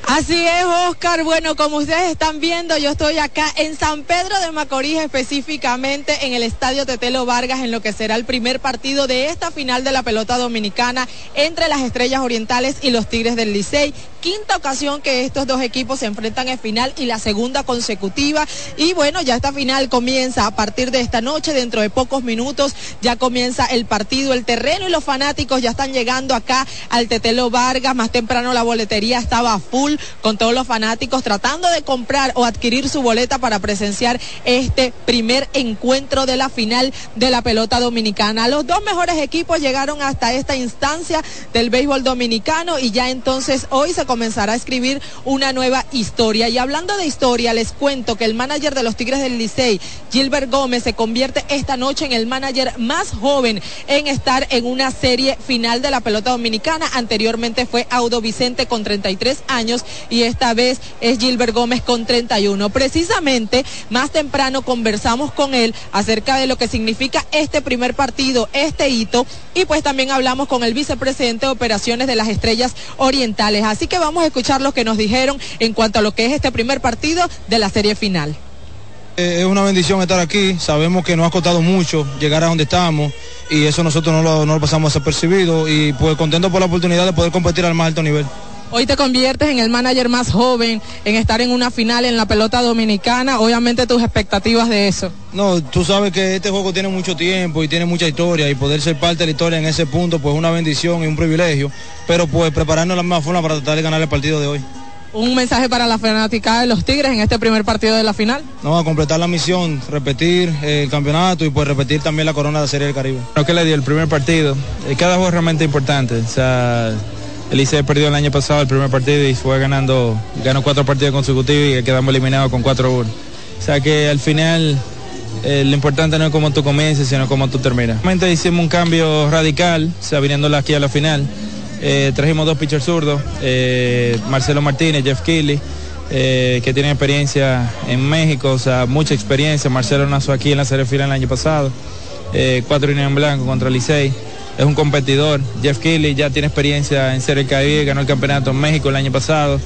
Así es, Oscar. Bueno, como ustedes están viendo, yo estoy acá en San Pedro de Macorís, específicamente en el Estadio Tetelo Vargas, en lo que será el primer partido de esta final de la pelota dominicana entre las Estrellas Orientales y los Tigres del Licey. Quinta ocasión que estos dos equipos se enfrentan en final y la segunda consecutiva. Y bueno, ya esta final comienza a partir de esta noche, dentro de pocos minutos, ya comienza el partido, el terreno y los fanáticos ya están llegando acá al Tetelo Vargas. Más temprano la boletería estaba full con todos los fanáticos tratando de comprar o adquirir su boleta para presenciar este primer encuentro de la final de la pelota dominicana. Los dos mejores equipos llegaron hasta esta instancia del béisbol dominicano y ya entonces hoy se comenzará a escribir una nueva historia. Y hablando de historia, les cuento que el manager de los Tigres del Licey, Gilbert Gómez, se convierte esta noche en el manager más joven en estar en una serie final de la pelota dominicana. Anteriormente fue Audo Vicente con 33 años y esta vez es Gilbert Gómez con 31. Precisamente, más temprano conversamos con él acerca de lo que significa este primer partido, este hito, y pues también hablamos con el vicepresidente de operaciones de las Estrellas Orientales. Así que vamos a escuchar lo que nos dijeron en cuanto a lo que es este primer partido de la serie final. Eh, es una bendición estar aquí, sabemos que nos ha costado mucho llegar a donde estamos y eso nosotros no lo, no lo pasamos desapercibido y pues contento por la oportunidad de poder competir al más alto nivel. Hoy te conviertes en el manager más joven en estar en una final en la pelota dominicana. Obviamente tus expectativas de eso. No, tú sabes que este juego tiene mucho tiempo y tiene mucha historia y poder ser parte de la historia en ese punto pues es una bendición y un privilegio, pero pues prepararnos de la misma forma para tratar de ganar el partido de hoy. Un mensaje para la fanática de los Tigres en este primer partido de la final. No, a completar la misión, repetir el campeonato y pues repetir también la corona de la Serie del Caribe. Lo que le dio el primer partido, cada juego es realmente importante. O sea, el ICE perdió el año pasado el primer partido y fue ganando, ganó cuatro partidos consecutivos y quedamos eliminados con 4-1. O sea que al final eh, lo importante no es cómo tú comiences, sino cómo tú terminas. Realmente hicimos un cambio radical, o sea, viniéndola aquí a la final. Eh, trajimos dos pitchers zurdos, eh, Marcelo Martínez, Jeff Keighley, que tienen experiencia en México, o sea, mucha experiencia. Marcelo nació aquí en la serie final el año pasado, cuatro innings en blanco contra Licey. Es un competidor. Jeff Keighley ya tiene experiencia en Serie Caribe, ganó el campeonato en México el año pasado.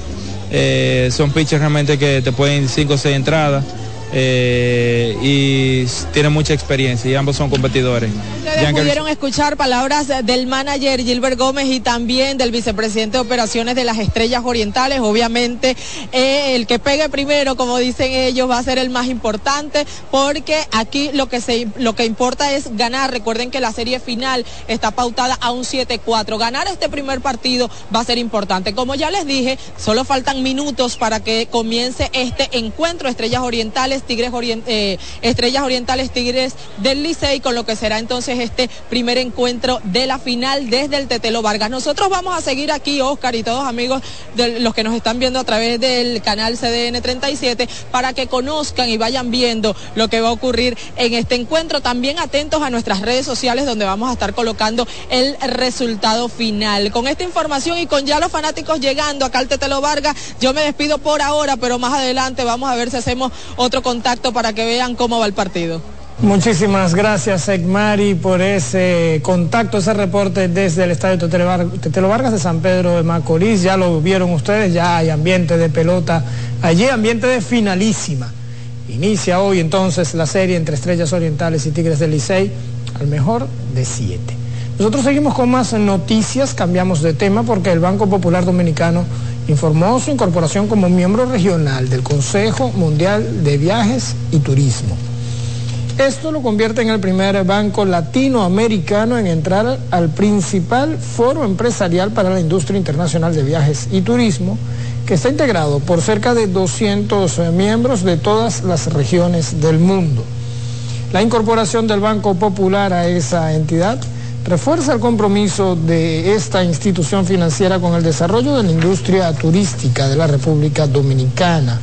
Eh, son pitchers realmente que te pueden cinco o seis entradas. Eh, y tienen mucha experiencia y ambos son competidores. Ustedes pudieron escuchar palabras del manager Gilbert Gómez y también del vicepresidente de operaciones de las Estrellas Orientales. Obviamente, eh, el que pegue primero, como dicen ellos, va a ser el más importante porque aquí lo que, se, lo que importa es ganar. Recuerden que la serie final está pautada a un 7-4. Ganar este primer partido va a ser importante. Como ya les dije, solo faltan minutos para que comience este encuentro Estrellas Orientales, Tigres Orien- eh, Estrellas Orientales, Tigres del Licey, con lo que será entonces este primer encuentro de la final desde el Tetelo Vargas. Nosotros vamos a seguir aquí, Oscar y todos amigos de los que nos están viendo a través del canal CDN 37 para que conozcan y vayan viendo lo que va a ocurrir en este encuentro. También atentos a nuestras redes sociales donde vamos a estar colocando el resultado final. Con esta información y con ya los fanáticos llegando acá al Tetelo Vargas, yo me despido por ahora, pero más adelante vamos a ver si hacemos otro contacto para que vean cómo va el partido. Muchísimas gracias, Egmari, por ese contacto, ese reporte desde el Estadio Tetelo Var- Tetelo Vargas de San Pedro de Macorís. Ya lo vieron ustedes, ya hay ambiente de pelota allí, ambiente de finalísima. Inicia hoy entonces la serie entre Estrellas Orientales y Tigres del Licey, al mejor de siete. Nosotros seguimos con más noticias, cambiamos de tema porque el Banco Popular Dominicano informó su incorporación como miembro regional del Consejo Mundial de Viajes y Turismo. Esto lo convierte en el primer banco latinoamericano en entrar al principal foro empresarial para la industria internacional de viajes y turismo, que está integrado por cerca de 200 miembros de todas las regiones del mundo. La incorporación del Banco Popular a esa entidad refuerza el compromiso de esta institución financiera con el desarrollo de la industria turística de la República Dominicana.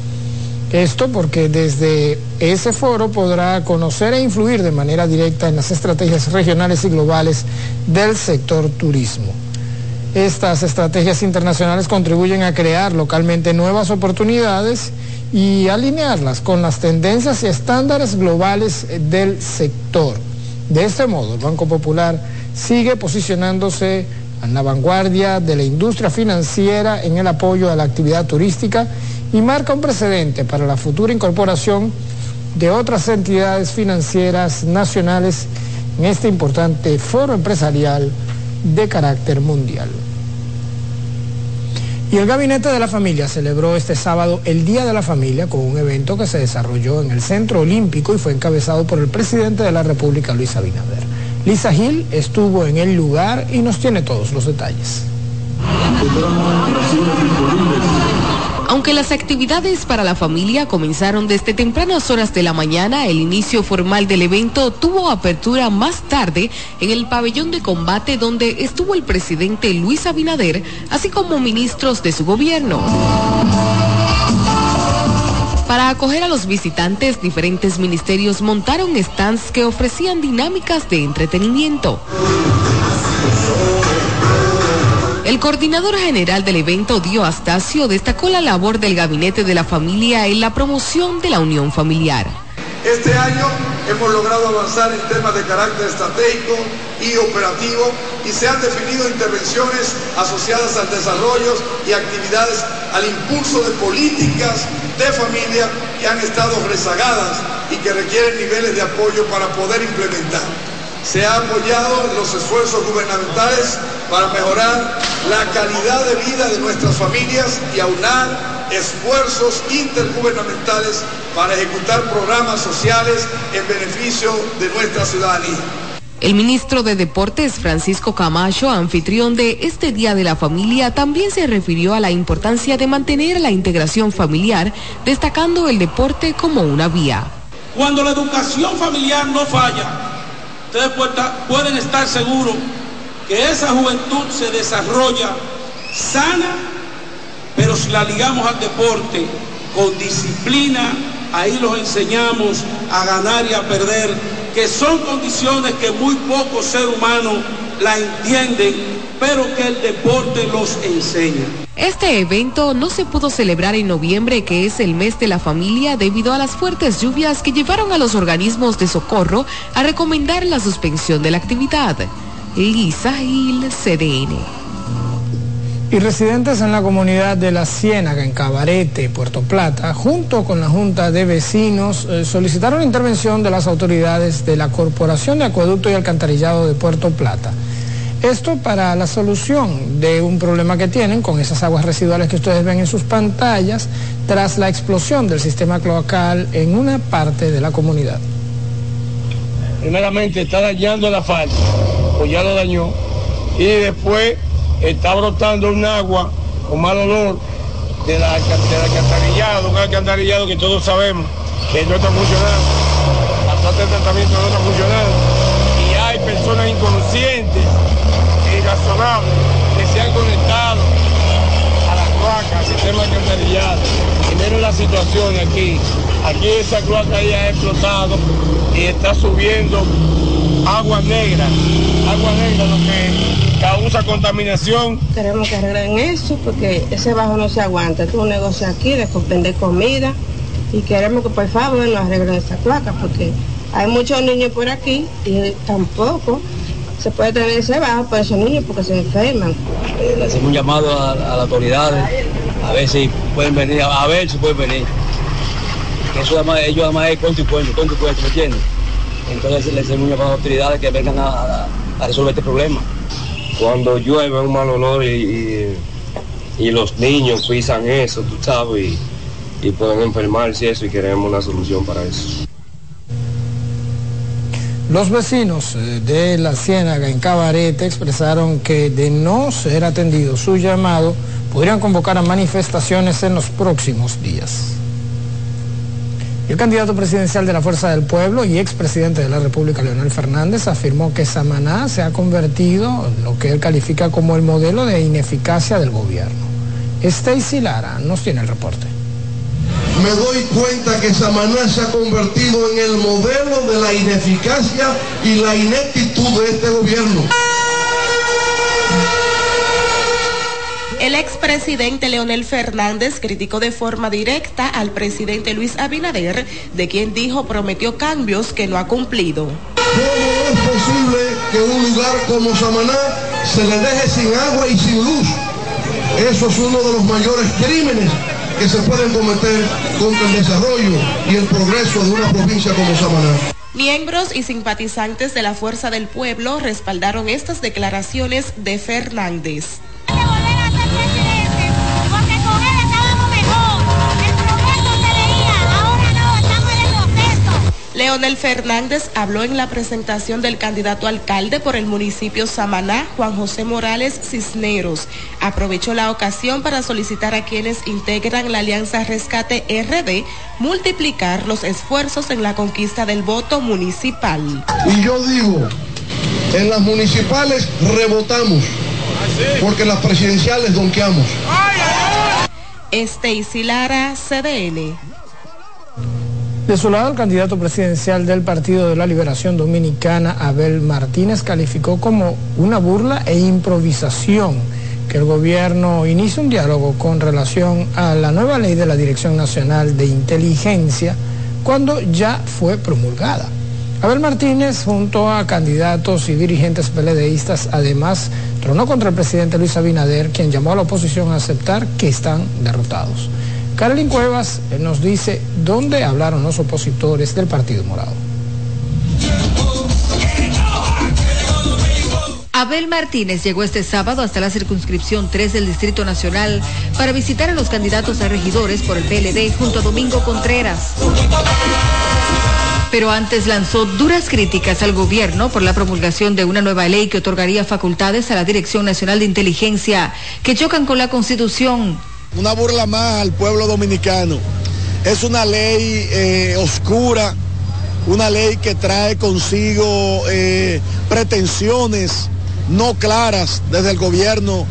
Esto porque desde ese foro podrá conocer e influir de manera directa en las estrategias regionales y globales del sector turismo. Estas estrategias internacionales contribuyen a crear localmente nuevas oportunidades y alinearlas con las tendencias y estándares globales del sector. De este modo, el Banco Popular sigue posicionándose en la vanguardia de la industria financiera en el apoyo a la actividad turística y marca un precedente para la futura incorporación de otras entidades financieras nacionales en este importante foro empresarial de carácter mundial. Y el Gabinete de la Familia celebró este sábado el Día de la Familia con un evento que se desarrolló en el Centro Olímpico y fue encabezado por el presidente de la República, Luis Abinader. Lisa Gil estuvo en el lugar y nos tiene todos los detalles. Aunque las actividades para la familia comenzaron desde tempranas horas de la mañana, el inicio formal del evento tuvo apertura más tarde en el pabellón de combate donde estuvo el presidente Luis Abinader, así como ministros de su gobierno. Para acoger a los visitantes, diferentes ministerios montaron stands que ofrecían dinámicas de entretenimiento. El coordinador general del evento, Dio Astacio, destacó la labor del gabinete de la familia en la promoción de la unión familiar. Este año hemos logrado avanzar en temas de carácter estratégico y operativo y se han definido intervenciones asociadas al desarrollo y actividades al impulso de políticas de familia que han estado rezagadas y que requieren niveles de apoyo para poder implementar. Se ha apoyado los esfuerzos gubernamentales para mejorar la calidad de vida de nuestras familias y aunar esfuerzos intergubernamentales para ejecutar programas sociales en beneficio de nuestra ciudadanía. El ministro de Deportes, Francisco Camacho, anfitrión de este Día de la Familia, también se refirió a la importancia de mantener la integración familiar, destacando el deporte como una vía. Cuando la educación familiar no falla, ustedes pueden estar seguros que esa juventud se desarrolla sana, pero si la ligamos al deporte con disciplina, ahí los enseñamos a ganar y a perder, que son condiciones que muy pocos seres humanos la entienden, pero que el deporte los enseña. Este evento no se pudo celebrar en noviembre, que es el mes de la familia, debido a las fuertes lluvias que llevaron a los organismos de socorro a recomendar la suspensión de la actividad. Lisa Gil, CDN. Y residentes en la comunidad de La Ciénaga, en Cabarete, Puerto Plata, junto con la Junta de Vecinos, eh, solicitaron intervención de las autoridades de la Corporación de Acueducto y Alcantarillado de Puerto Plata. Esto para la solución de un problema que tienen con esas aguas residuales que ustedes ven en sus pantallas tras la explosión del sistema cloacal en una parte de la comunidad. Primeramente está dañando el asfalto, o ya lo dañó, y después está brotando un agua con mal olor de la, del alcantarillado, un alcantarillado que todos sabemos que no está funcionando, de tratamiento no está funcionando, y hay personas inconscientes irrazonables que se han conectado a la cloaca, al sistema alcantarillado. Y miren la situación aquí. Aquí esa cloaca ya ha explotado y está subiendo agua negra. Agua negra lo que causa contaminación. Queremos que arreglen eso porque ese bajo no se aguanta. Es un negocio aquí de vender comida y queremos que por favor nos arreglen esa cloaca porque hay muchos niños por aquí y tampoco se puede tener ese bajo para esos niños porque se enferman. Le hacemos un llamado a, a las autoridades a ver si pueden venir, a, ver si pueden venir. Eso además, ellos además es y cuento, cuento y cuento, ¿me entiendes? Entonces le hacemos un llamado a las autoridades que vengan a, a- a resolver este problema. Cuando llueve un mal olor y, y- los niños pisan eso, tú sabes, y, y pueden enfermarse eso, y queremos una solución para eso. Los vecinos eh, de la Ciénaga en Cabarete expresaron que de no ser atendido su llamado, podrían convocar a manifestaciones en los próximos días. El candidato presidencial de la Fuerza del Pueblo y expresidente de la República, Leonel Fernández, afirmó que Samaná se ha convertido en lo que él califica como el modelo de ineficacia del gobierno. Stacy Lara nos tiene el reporte. me doy cuenta que Samaná se ha convertido en el modelo de la ineficacia y la ineptitud de este gobierno. El expresidente Leonel Fernández criticó de forma directa al presidente Luis Abinader, de quien dijo prometió cambios que no ha cumplido. ¿Cómo es posible que un lugar como Samaná se le deje sin agua y sin luz? Eso es uno de los mayores crímenes que se pueden cometer contra el desarrollo y el progreso de una provincia como Samaná. Miembros y simpatizantes de la Fuerza del Pueblo respaldaron estas declaraciones de Fernández. Leonel Fernández habló en la presentación del candidato alcalde por el municipio Samaná, Juan José Morales Cisneros. Aprovechó la ocasión para solicitar a quienes integran la Alianza Rescate RD multiplicar los esfuerzos en la conquista del voto municipal. Y yo digo, en las municipales rebotamos, porque en las presidenciales donkeamos. Este Lara, CDN. De su lado, el candidato presidencial del Partido de la Liberación Dominicana, Abel Martínez, calificó como una burla e improvisación que el gobierno inicie un diálogo con relación a la nueva ley de la Dirección Nacional de Inteligencia cuando ya fue promulgada. Abel Martínez, junto a candidatos y dirigentes peledeístas, además tronó contra el presidente Luis Abinader, quien llamó a la oposición a aceptar que están derrotados. Carolyn Cuevas eh, nos dice dónde hablaron los opositores del Partido Morado. Abel Martínez llegó este sábado hasta la circunscripción 3 del Distrito Nacional para visitar a los candidatos a regidores por el PLD junto a Domingo Contreras. Pero antes lanzó duras críticas al gobierno por la promulgación de una nueva ley que otorgaría facultades a la Dirección Nacional de Inteligencia que chocan con la Constitución. Una burla más al pueblo dominicano. Es una ley eh, oscura, una ley que trae consigo eh, pretensiones no claras desde el gobierno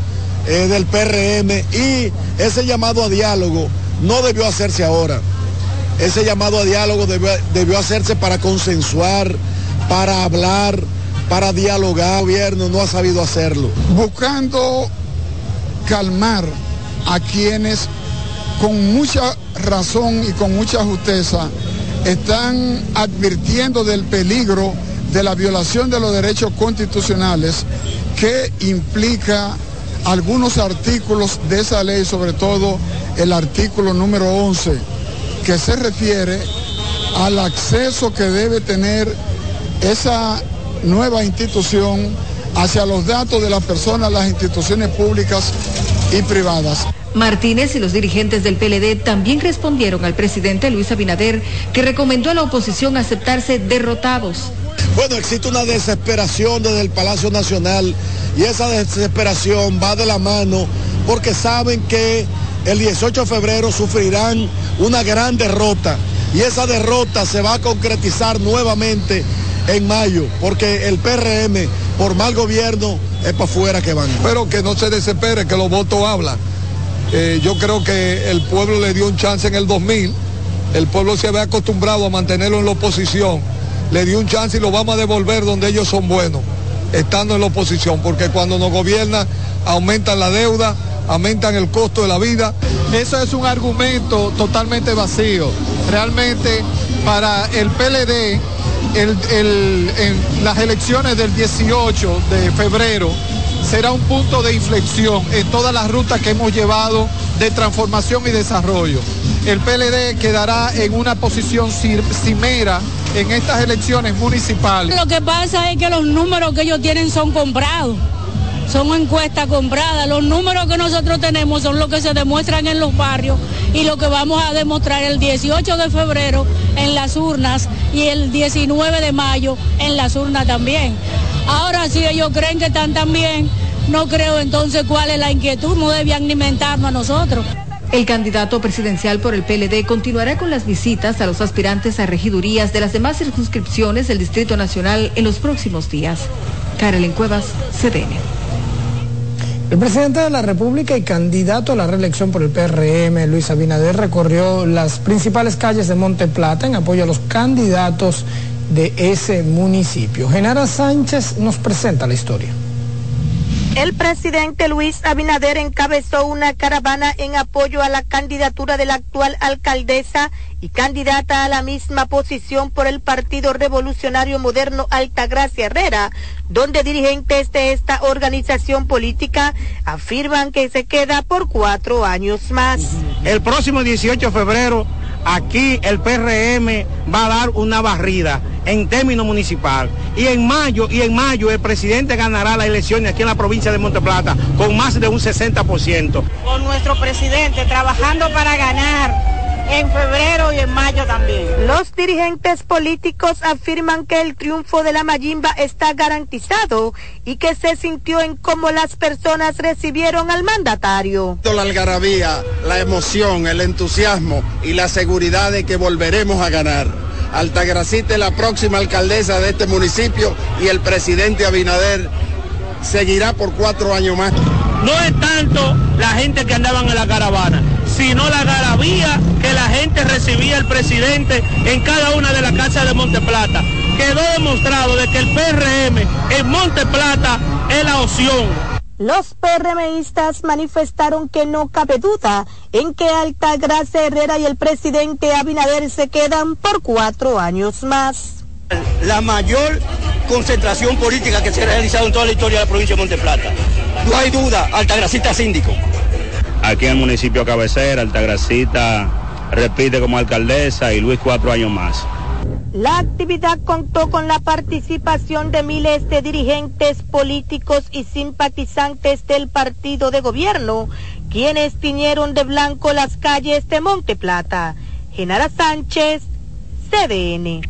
eh, del PRM y ese llamado a diálogo no debió hacerse ahora. Ese llamado a diálogo debió, debió hacerse para consensuar, para hablar, para dialogar. El gobierno no ha sabido hacerlo. Buscando calmar a quienes con mucha razón y con mucha justeza están advirtiendo del peligro de la violación de los derechos constitucionales que implica algunos artículos de esa ley, sobre todo el artículo número 11, que se refiere al acceso que debe tener esa nueva institución hacia los datos de las personas, las instituciones públicas y privadas. Martínez y los dirigentes del PLD también respondieron al presidente Luis Abinader, que recomendó a la oposición aceptarse derrotados bueno, existe una desesperación desde el Palacio Nacional y esa desesperación va de la mano porque saben que el 18 de febrero sufrirán una gran derrota y esa derrota se va a concretizar nuevamente en mayo porque el PRM por mal gobierno es para afuera que van. Pero que no se desespere, que los votos hablan. Eh, yo creo que el pueblo le dio un chance en el 2000, el pueblo se había acostumbrado a mantenerlo en la oposición le dio un chance y lo vamos a devolver donde ellos son buenos, estando en la oposición, porque cuando nos gobiernan aumentan la deuda, aumentan el costo de la vida. Eso es un argumento totalmente vacío. Realmente para el PLD, las elecciones del 18 de febrero, será un punto de inflexión en todas las rutas que hemos llevado de transformación y desarrollo. El PLD quedará en una posición cimera en estas elecciones municipales. Lo que pasa es que los números que ellos tienen son comprados. Son encuestas compradas. Los números que nosotros tenemos son los que se demuestran en los barrios y lo que vamos a demostrar el 18 de febrero en las urnas y el 19 de mayo en las urnas también. Ahora si ellos creen que están tan bien, no creo entonces cuál es la inquietud, no debe alimentarnos a nosotros. El candidato presidencial por el PLD continuará con las visitas a los aspirantes a regidurías de las demás circunscripciones del Distrito Nacional en los próximos días. Carolyn Cuevas, CDN. El presidente de la República y candidato a la reelección por el PRM, Luis Abinader, recorrió las principales calles de Monte Plata en apoyo a los candidatos de ese municipio. Genara Sánchez nos presenta la historia. El presidente Luis Abinader encabezó una caravana en apoyo a la candidatura de la actual alcaldesa y candidata a la misma posición por el Partido Revolucionario Moderno Altagracia Herrera, donde dirigentes de esta organización política afirman que se queda por cuatro años más. El próximo 18 de febrero aquí el PRM va a dar una barrida en términos municipal. Y en mayo, y en mayo el presidente ganará las elecciones aquí en la provincia de Monteplata con más de un 60%. Con nuestro presidente trabajando para ganar en febrero y en mayo también. Los dirigentes políticos afirman que el triunfo de la Mayimba está garantizado y que se sintió en cómo las personas recibieron al mandatario. La algarabía, la emoción, el entusiasmo y la seguridad de que volveremos a ganar. Altagracita es la próxima alcaldesa de este municipio y el presidente Abinader seguirá por cuatro años más. No es tanto la gente que andaban en la caravana, sino la garabía que la gente recibía el presidente en cada una de las casas de Monteplata. Quedó demostrado de que el PRM en Monteplata es la opción. Los PRMistas manifestaron que no cabe duda en que Altagracia Herrera y el presidente Abinader se quedan por cuatro años más. La mayor concentración política que se ha realizado en toda la historia de la provincia de Monteplata. No hay duda, Altagracita síndico. Aquí en el municipio cabecera, Altagracita repite como alcaldesa y Luis cuatro años más. La actividad contó con la participación de miles de dirigentes políticos y simpatizantes del partido de gobierno, quienes tiñeron de blanco las calles de Monteplata. Genara Sánchez, CDN.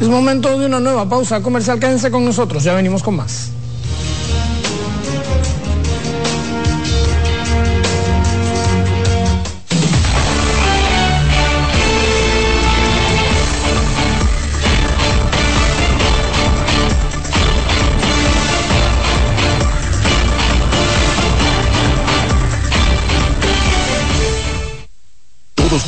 Es momento de una nueva pausa comercial. Quédense con nosotros, ya venimos con más.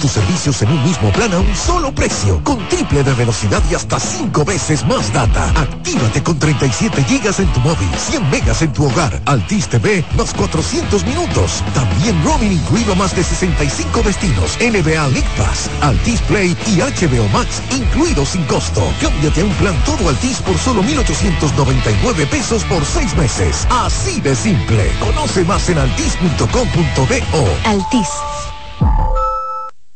Tus servicios en un mismo plan a un solo precio. Con triple de velocidad y hasta 5 veces más data. Actívate con 37 gigas en tu móvil, 100 megas en tu hogar. Altis TV más 400 minutos. También roaming incluido más de 65 destinos. NBA League Pass, Altis Play y HBO Max incluidos sin costo. Cámbiate a un plan todo Altis por solo 1,899 pesos por 6 meses. Así de simple. Conoce más en altis.com.do. Altis.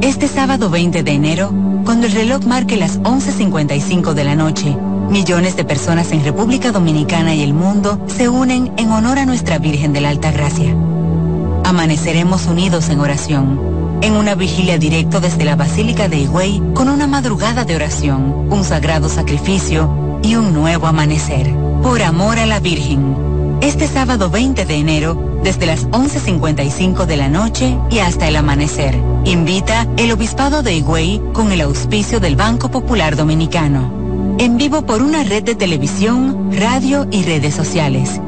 Este sábado 20 de enero, cuando el reloj marque las 11.55 de la noche, millones de personas en República Dominicana y el mundo se unen en honor a nuestra Virgen de la Alta Gracia. Amaneceremos unidos en oración, en una vigilia directo desde la Basílica de Higüey con una madrugada de oración, un sagrado sacrificio y un nuevo amanecer. Por amor a la Virgen. Este sábado 20 de enero, desde las 11.55 de la noche y hasta el amanecer. Invita el Obispado de Higüey con el auspicio del Banco Popular Dominicano. En vivo por una red de televisión, radio y redes sociales.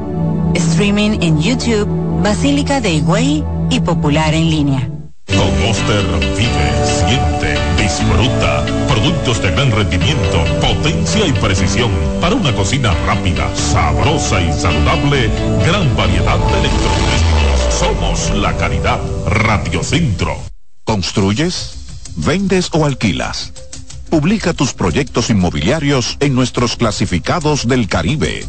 Streaming en YouTube, Basílica de Higüey y Popular en línea. Con Monster vive, siente, disfruta. Productos de gran rendimiento, potencia y precisión. Para una cocina rápida, sabrosa y saludable, gran variedad de electrodomésticos. Somos la calidad Radiocentro. ¿Construyes? ¿Vendes o alquilas? Publica tus proyectos inmobiliarios en nuestros clasificados del Caribe.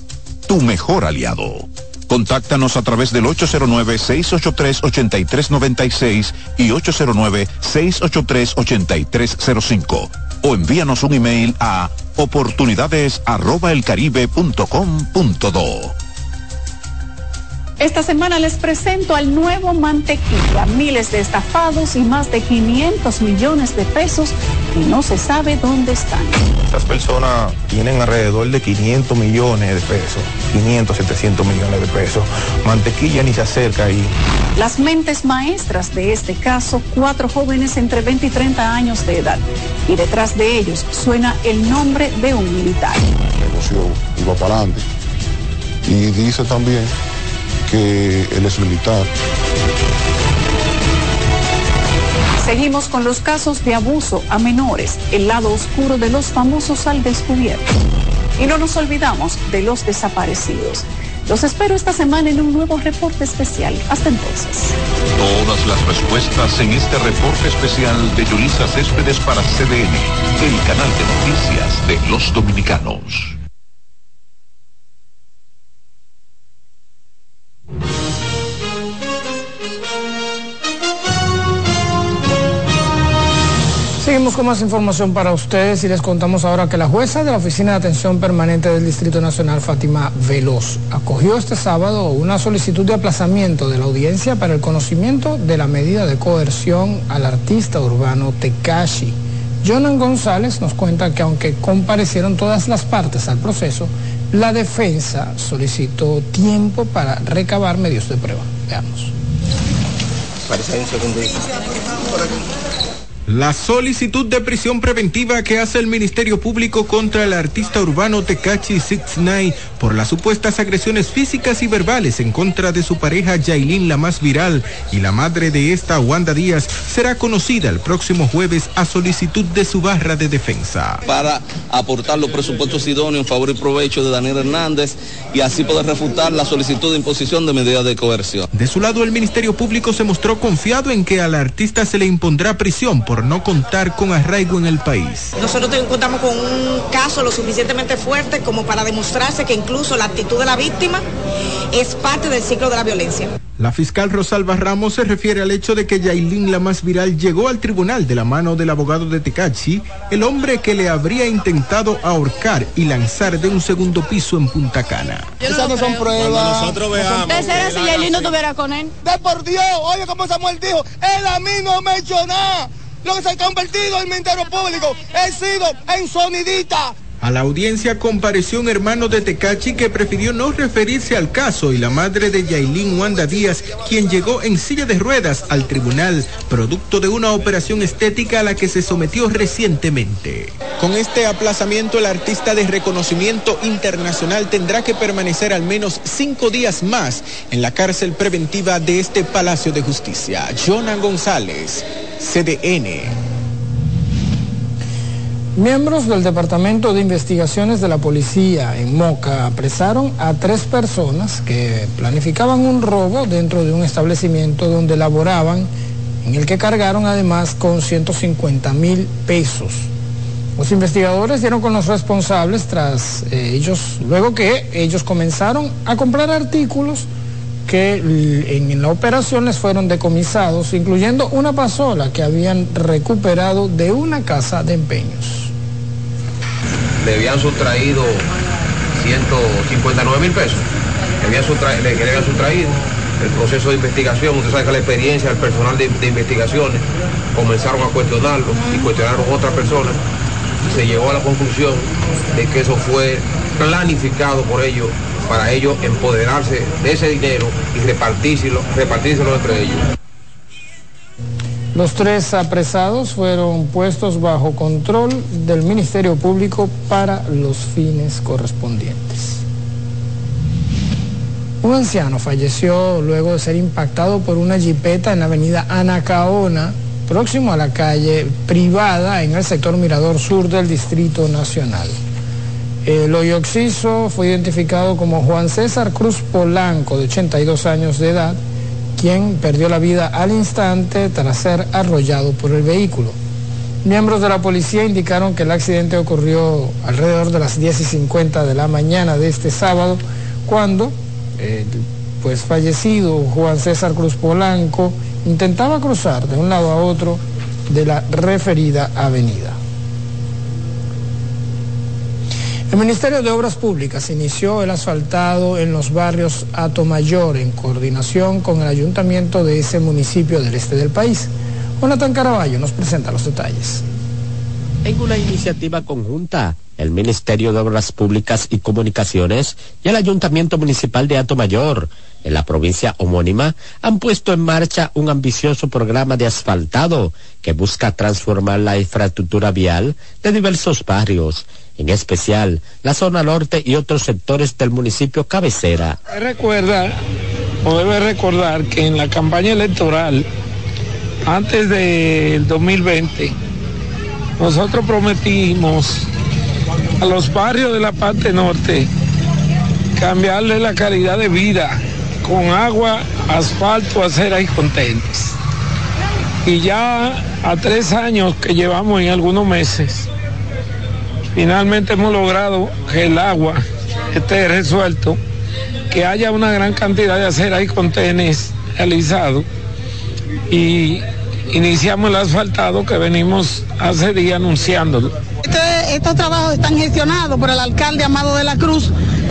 Tu mejor aliado. Contáctanos a través del 809-683-8396 y 809-683-8305 o envíanos un email a oportunidades@elcaribe.com.do. Esta semana les presento al nuevo Mantequilla, miles de estafados y más de 500 millones de pesos y no se sabe dónde están. Estas personas tienen alrededor de 500 millones de pesos, 500, 700 millones de pesos. Mantequilla ni se acerca ahí. Las mentes maestras de este caso, cuatro jóvenes entre 20 y 30 años de edad. Y detrás de ellos suena el nombre de un militar. El negocio iba para adelante. Y dice también que él es militar. Seguimos con los casos de abuso a menores, el lado oscuro de los famosos al descubierto. Y no nos olvidamos de los desaparecidos. Los espero esta semana en un nuevo reporte especial. Hasta entonces. Todas las respuestas en este reporte especial de Yulisa Céspedes para CDN, el canal de noticias de los dominicanos. Seguimos con más información para ustedes y les contamos ahora que la jueza de la Oficina de Atención Permanente del Distrito Nacional, Fátima Veloz, acogió este sábado una solicitud de aplazamiento de la audiencia para el conocimiento de la medida de coerción al artista urbano Tekashi. Jonan González nos cuenta que aunque comparecieron todas las partes al proceso, la defensa solicitó tiempo para recabar medios de prueba. Veamos. Parece un segundito. La solicitud de prisión preventiva que hace el Ministerio Público contra el artista urbano Tecachi 69 por las supuestas agresiones físicas y verbales en contra de su pareja Yailin la más viral y la madre de esta Wanda Díaz será conocida el próximo jueves a solicitud de su barra de defensa. Para aportar los presupuestos idóneos en favor y provecho de Daniel Hernández y así poder refutar la solicitud de imposición de medidas de coerción. De su lado el Ministerio Público se mostró confiado en que al artista se le impondrá prisión por no contar con arraigo en el país. Nosotros contamos con un caso lo suficientemente fuerte como para demostrarse que incluso la actitud de la víctima es parte del ciclo de la violencia. La fiscal Rosalba Ramos se refiere al hecho de que Yailin, la más viral, llegó al tribunal de la mano del abogado de Tecachi, el hombre que le habría intentado ahorcar y lanzar de un segundo piso en Punta Cana. Esas no son pruebas. nosotros veamos. ¿Qué será si Yailin no estuviera con él? De por Dios, oye como Samuel dijo, él a mí no me ha hecho nada lo que se ha convertido en Ministerio Público. He sido en sonidita. A la audiencia compareció un hermano de Tecachi que prefirió no referirse al caso y la madre de Yailin Wanda Díaz, quien llegó en silla de ruedas al tribunal, producto de una operación estética a la que se sometió recientemente. Con este aplazamiento, el artista de reconocimiento internacional tendrá que permanecer al menos cinco días más en la cárcel preventiva de este Palacio de Justicia. Jonan González, CDN. Miembros del Departamento de Investigaciones de la Policía en Moca apresaron a tres personas que planificaban un robo dentro de un establecimiento donde laboraban, en el que cargaron además con 150 mil pesos. Los investigadores dieron con los responsables tras eh, ellos, luego que ellos comenzaron a comprar artículos que en, la operación les fueron decomisados, incluyendo una pasola que habían recuperado de una casa de empeños le habían sustraído 159 mil pesos, le habían, sustraído. El proceso de investigación, usted sabe que la experiencia del personal de, investigaciones comenzaron a cuestionarlo y cuestionaron a otras personas se llegó a la conclusión de que eso fue planificado por ellos para ellos empoderarse de ese dinero y repartírselo, repartírselo entre ellos. Los tres apresados fueron puestos bajo control del Ministerio Público para los fines correspondientes. Un anciano falleció luego de ser impactado por una jipeta en la avenida Anacaona, próximo a la calle privada en el sector Mirador Sur del Distrito Nacional. El hoyo fue identificado como Juan César Cruz Polanco, de 82 años de edad, quien perdió la vida al instante tras ser arrollado por el vehículo. Miembros de la policía indicaron que el accidente ocurrió alrededor de las 10 y 50 de la mañana de este sábado, cuando el pues fallecido Juan César Cruz Polanco intentaba cruzar de un lado a otro de la referida avenida. El Ministerio de Obras Públicas inició el asfaltado en los barrios Atomayor en coordinación con el ayuntamiento de ese municipio del este del país. Jonathan Caraballo nos presenta los detalles. En una iniciativa conjunta, el Ministerio de Obras Públicas y Comunicaciones y el Ayuntamiento Municipal de Atomayor, en la provincia homónima, han puesto en marcha un ambicioso programa de asfaltado que busca transformar la infraestructura vial de diversos barrios en especial la zona norte y otros sectores del municipio cabecera. Recuerda, o debe recordar que en la campaña electoral, antes del 2020, nosotros prometimos a los barrios de la parte norte cambiarle la calidad de vida con agua, asfalto, acera y contentos. Y ya a tres años que llevamos en algunos meses, finalmente hemos logrado que el agua esté resuelto, que haya una gran cantidad de acera y contenes realizados y iniciamos el asfaltado que venimos hace días anunciándolo. Este, estos trabajos están gestionados por el alcalde Amado de la Cruz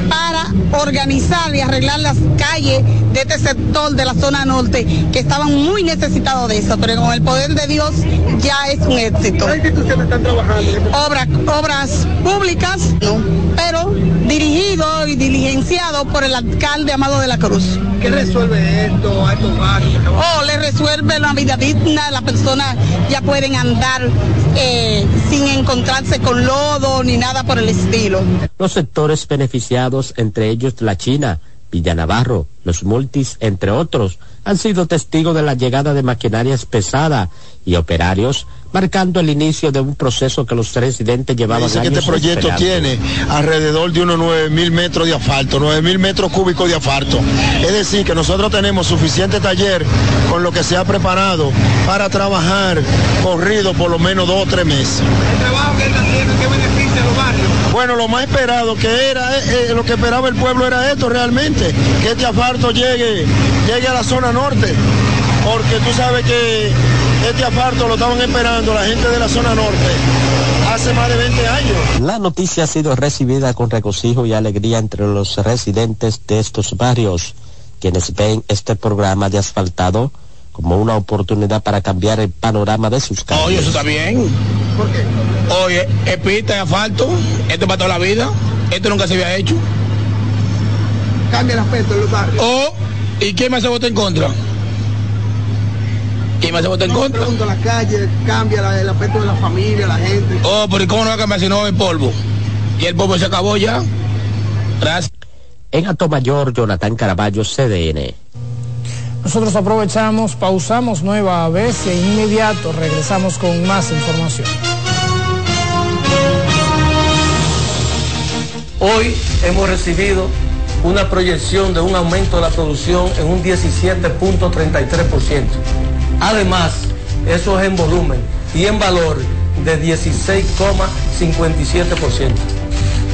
para organizar y arreglar las calles de este sector de la zona norte que estaban muy necesitados de eso, pero con el poder de Dios ya es un éxito. ¿Qué instituciones están trabajando? Obras, obras públicas, no, pero dirigido y diligenciado por el alcalde Amado de la Cruz. ¿Qué resuelve esto a estos barrios? Oh, le resuelve la vida digna, las personas ya pueden andar eh, sin encontrarse con lodo ni nada por el estilo. Los sectores beneficiados, entre ellos la China, Villa Navarro, los multis, entre otros, han sido testigos de la llegada de maquinarias pesadas y operarios, marcando el inicio de un proceso que los residentes llevaban Dice que años este proyecto esperando. tiene alrededor de unos 9 mil metros de asfalto, 9 mil metros cúbicos de asfalto. Es decir, que nosotros tenemos suficiente taller con lo que se ha preparado para trabajar corrido por lo menos dos o tres meses. El trabajo que él está haciendo, ¿qué beneficia a los barrios? Bueno, lo más esperado que era, eh, eh, lo que esperaba el pueblo era esto realmente, que este asfalto llegue, llegue a la zona norte, porque tú sabes que este asfalto lo estaban esperando la gente de la zona norte hace más de 20 años. La noticia ha sido recibida con regocijo y alegría entre los residentes de estos barrios, quienes ven este programa de asfaltado como una oportunidad para cambiar el panorama de sus calles. Oye, eso está bien. ¿Por qué? Oye, es pista de asfalto, esto es para toda la vida, esto nunca se había hecho. Cambia el aspecto de los barrios. Oh, ¿y quién más se vota en contra? ¿Quién más se vota en No, contra? pregunto, la calle cambia la- el aspecto de la familia, la gente. Oh, pero ¿y cómo no va a cambiar si no hay polvo? Y el polvo se acabó ya. Gracias. En Atomayor, Jonathan Caraballo, CDN. Nosotros aprovechamos, pausamos nueva vez de inmediato regresamos con más información. Hoy hemos recibido una proyección de un aumento de la producción en un 17.33%. Además, eso es en volumen y en valor de 16,57%.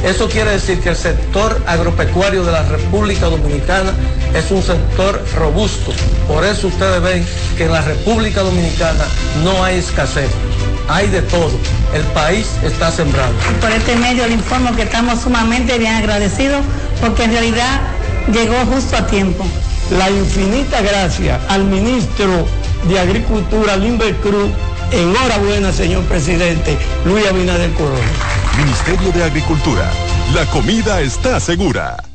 Eso quiere decir que el sector agropecuario de la República Dominicana es un sector robusto. Por eso ustedes ven que en la República Dominicana no hay escasez, hay de todo. El país está sembrado. Por este medio le informo que estamos sumamente bien agradecidos porque en realidad llegó justo a tiempo. La infinita gracia al ministro de Agricultura, Limber Cruz. Enhorabuena, señor presidente Luis Abinader Corona. Ministerio de Agricultura. La comida está segura.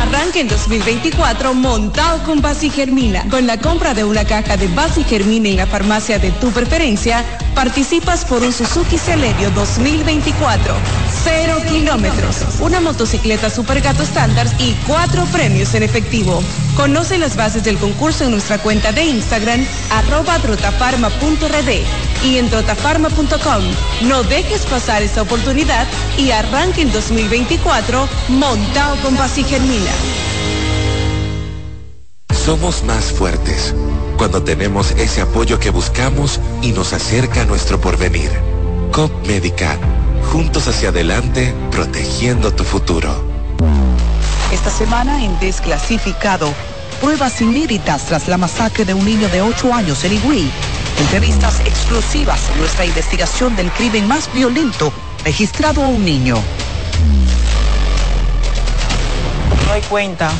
Arranca en 2024 montado con Basi Germina. Con la compra de una caja de Basi Germina en la farmacia de tu preferencia, participas por un Suzuki Celerio 2024. Cero kilómetros, una motocicleta Super Gato estándar y cuatro premios en efectivo. Conoce las bases del concurso en nuestra cuenta de Instagram, arroba trotafarma.rd y en trotafarma.com. No dejes pasar esta oportunidad y arranque en 2024 montado con Basi Germina. Somos más fuertes cuando tenemos ese apoyo que buscamos y nos acerca a nuestro porvenir. COP Médica, juntos hacia adelante, protegiendo tu futuro. Esta semana en Desclasificado, pruebas inéditas tras la masacre de un niño de 8 años en Higüey. Entrevistas exclusivas en nuestra investigación del crimen más violento registrado a un niño. Me doy cuenta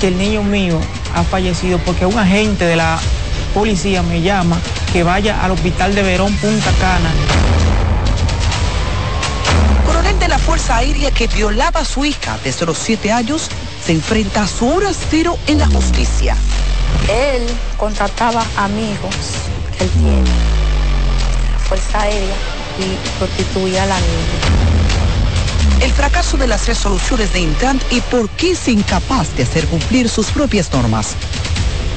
que el niño mío ha fallecido porque un agente de la policía me llama que vaya al hospital de Verón Punta Cana. Coronel de la Fuerza Aérea que violaba a su hija desde los 7 años se enfrenta a su hora cero en la justicia. Él contrataba amigos que él tiene, la Fuerza Aérea, y prostituía a la niña. El fracaso de las resoluciones de Intran y por qué es incapaz de hacer cumplir sus propias normas.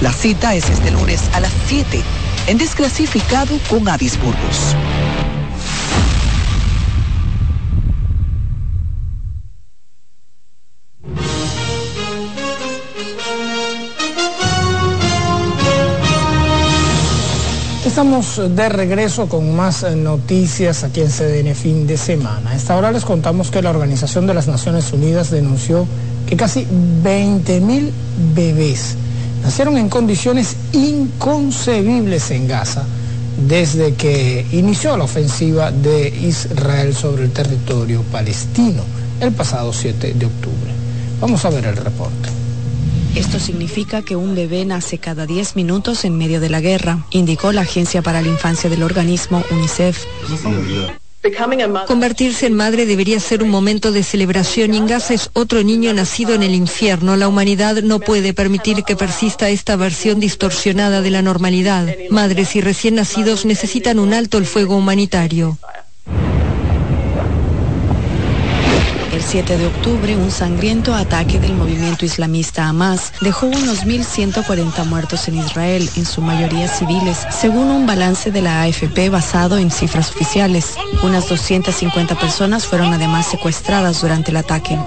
La cita es este lunes a las 7 en Desclasificado con Adis Burgos. Estamos de regreso con más noticias aquí en CDN fin de semana. A esta hora les contamos que la Organización de las Naciones Unidas denunció que casi 20 mil bebés nacieron en condiciones inconcebibles en Gaza desde que inició la ofensiva de Israel sobre el territorio palestino el pasado 7 de octubre. Vamos a ver el reporte. Esto significa que un bebé nace cada 10 minutos en medio de la guerra, indicó la Agencia para la Infancia del organismo UNICEF. Convertirse en madre debería ser un momento de celebración y en Gaza es otro niño nacido en el infierno. La humanidad no puede permitir que persista esta versión distorsionada de la normalidad. Madres y recién nacidos necesitan un alto el fuego humanitario. 7 de octubre, un sangriento ataque del movimiento islamista Hamas dejó unos 1.140 muertos en Israel, en su mayoría civiles, según un balance de la AFP basado en cifras oficiales. Unas 250 personas fueron además secuestradas durante el ataque.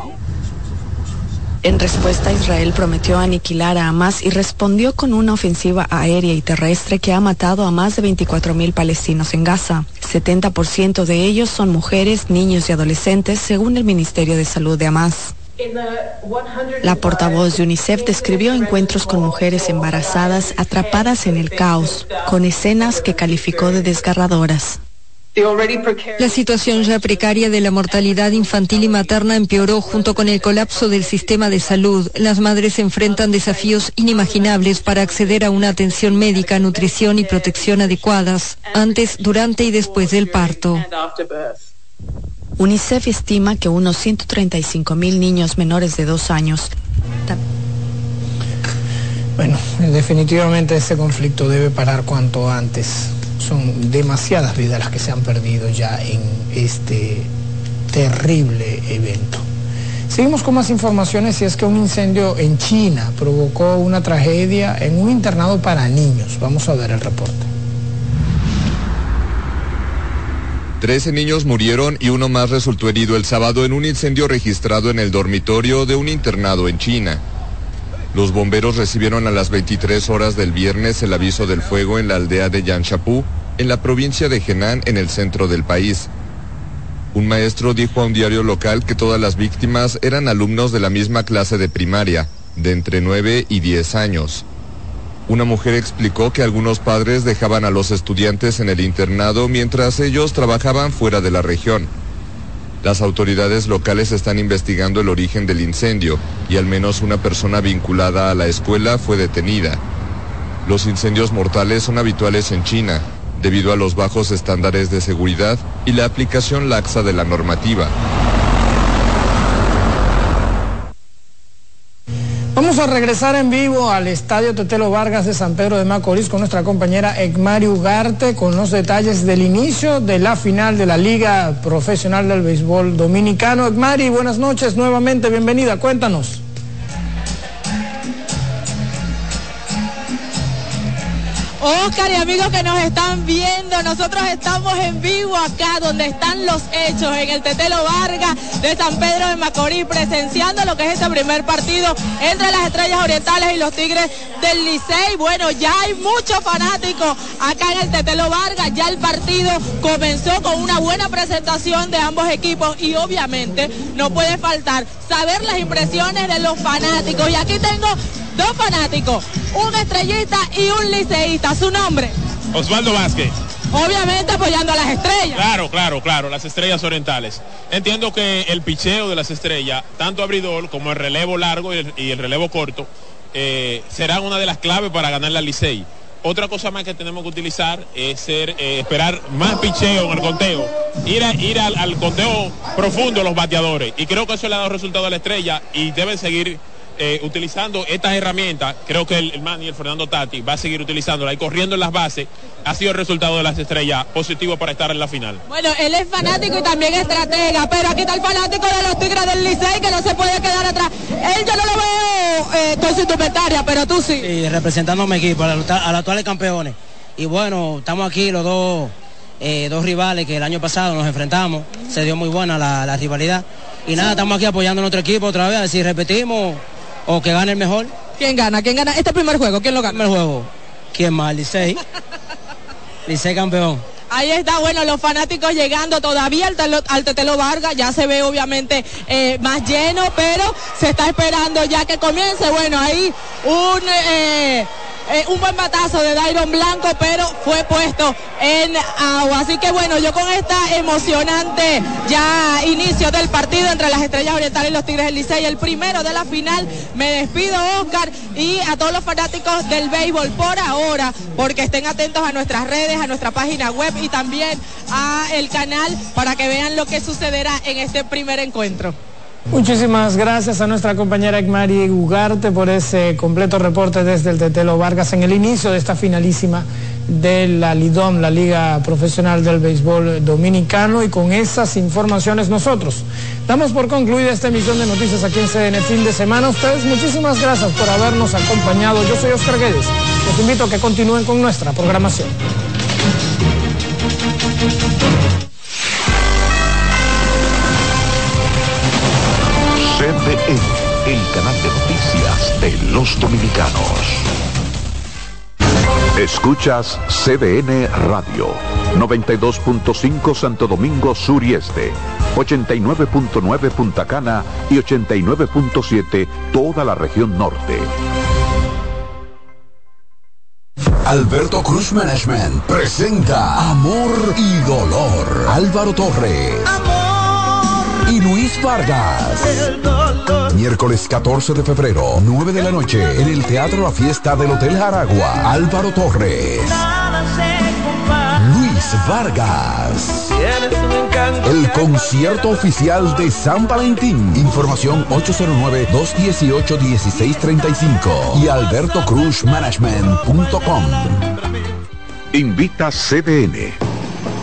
En respuesta, Israel prometió aniquilar a Hamas y respondió con una ofensiva aérea y terrestre que ha matado a más de 24.000 palestinos en Gaza. 70% de ellos son mujeres, niños y adolescentes, según el Ministerio de Salud de Hamas. La portavoz de UNICEF describió encuentros con mujeres embarazadas atrapadas en el caos, con escenas que calificó de desgarradoras. La situación ya precaria de la mortalidad infantil y materna empeoró junto con el colapso del sistema de salud. Las madres enfrentan desafíos inimaginables para acceder a una atención médica, nutrición y protección adecuadas antes, durante y después del parto. UNICEF estima que unos 135 mil niños menores de dos años. Bueno, definitivamente ese conflicto debe parar cuanto antes son demasiadas vidas las que se han perdido ya en este terrible evento. Seguimos con más informaciones y es que un incendio en China provocó una tragedia en un internado para niños. Vamos a ver el reporte. Trece niños murieron y uno más resultó herido el sábado en un incendio registrado en el dormitorio de un internado en China. Los bomberos recibieron a las 23 horas del viernes el aviso del fuego en la aldea de Yanshapu, en la provincia de Henan, en el centro del país. Un maestro dijo a un diario local que todas las víctimas eran alumnos de la misma clase de primaria, de entre 9 y 10 años. Una mujer explicó que algunos padres dejaban a los estudiantes en el internado mientras ellos trabajaban fuera de la región. Las autoridades locales están investigando el origen del incendio y al menos una persona vinculada a la escuela fue detenida. Los incendios mortales son habituales en China, debido a los bajos estándares de seguridad y la aplicación laxa de la normativa. Vamos a regresar en vivo al Estadio Tetelo Vargas de San Pedro de Macorís con nuestra compañera Egmari Ugarte con los detalles del inicio de la final de la Liga Profesional del Béisbol Dominicano. Egmari, buenas noches nuevamente, bienvenida, cuéntanos. Oscar y amigos que nos están viendo, nosotros estamos en vivo acá donde están los hechos, en el Tetelo Vargas de San Pedro de Macorís, presenciando lo que es este primer partido entre las Estrellas Orientales y los Tigres del Licey. Bueno, ya hay muchos fanáticos acá en el Tetelo Vargas, ya el partido comenzó con una buena presentación de ambos equipos y obviamente no puede faltar saber las impresiones de los fanáticos. Y aquí tengo dos fanáticos, un estrellista y un liceísta. ¿Su nombre? Osvaldo Vázquez. Obviamente apoyando a las estrellas. Claro, claro, claro, las estrellas orientales. Entiendo que el picheo de las estrellas, tanto abridor como el relevo largo y el, relevo corto, eh, serán una de las claves para ganar la Licey. Otra cosa más que tenemos que utilizar es ser, eh, esperar más picheo en el conteo, ir, a, ir al, al, conteo profundo los bateadores. Y creo que eso le ha dado resultado a la estrella y deben seguir eh, utilizando estas herramientas, creo que el, el el Fernando Tati va a seguir utilizándola y corriendo en las bases, ha sido el resultado de las estrellas positivo para estar en la final. Bueno, él es fanático y también estratega, pero aquí está el fanático de los Tigres del Licey que no se puede quedar atrás. Él yo no lo veo eh, con su indumentaria, pero tú sí. Sí, representando a mi equipo, a los actuales campeones. Y bueno, estamos aquí los dos, eh, dos rivales que el año pasado nos enfrentamos, se dio muy buena la, la rivalidad. Y nada, estamos aquí apoyando a nuestro equipo otra vez, si repetimos, o que gane el mejor. ¿Quién gana? ¿Quién gana este primer juego? ¿Quién lo gana? El primer juego. ¿Quién más? Licey. Licey campeón. Ahí está, bueno, los fanáticos llegando todavía al, Tetelo Vargas, ya se ve obviamente eh, más lleno, pero se está esperando ya que comience, bueno, ahí un... Eh, eh, un buen batazo de Dairon Blanco, pero fue puesto en agua. Así que bueno, yo con esta emocionante ya inicio del partido entre las Estrellas Orientales y los Tigres del Licey, el primero de la final, me despido Oscar y a todos los fanáticos del béisbol por ahora, porque estén atentos a nuestras redes, a nuestra página web y también a el canal para que vean lo que sucederá en este primer encuentro. Muchísimas gracias a nuestra compañera Egmari Ugarte por ese completo reporte desde el Tetelo Vargas en el inicio de esta finalísima de la Lidom, la Liga Profesional del Béisbol Dominicano. Y con esas informaciones nosotros damos por concluida esta emisión de noticias aquí en CDN fin de semana. Ustedes muchísimas gracias por habernos acompañado. Yo soy Oscar Guedes. Los invito a que continúen con nuestra programación. CDN, el canal de noticias de los dominicanos. Escuchas CDN Radio, 92.5 Santo Domingo Sur y Este, 89.9 Punta Cana y 89.7 toda la región norte. Alberto Cruz Management presenta Amor y Dolor. Álvaro Torres y Luis Vargas. Miércoles 14 de febrero, 9 de la noche, en el Teatro La Fiesta del Hotel Jaragua. Álvaro Torres. Luis Vargas. El concierto oficial de San Valentín. Información 809-218-1635 y albertocruzmanagement.com. Invita CDN.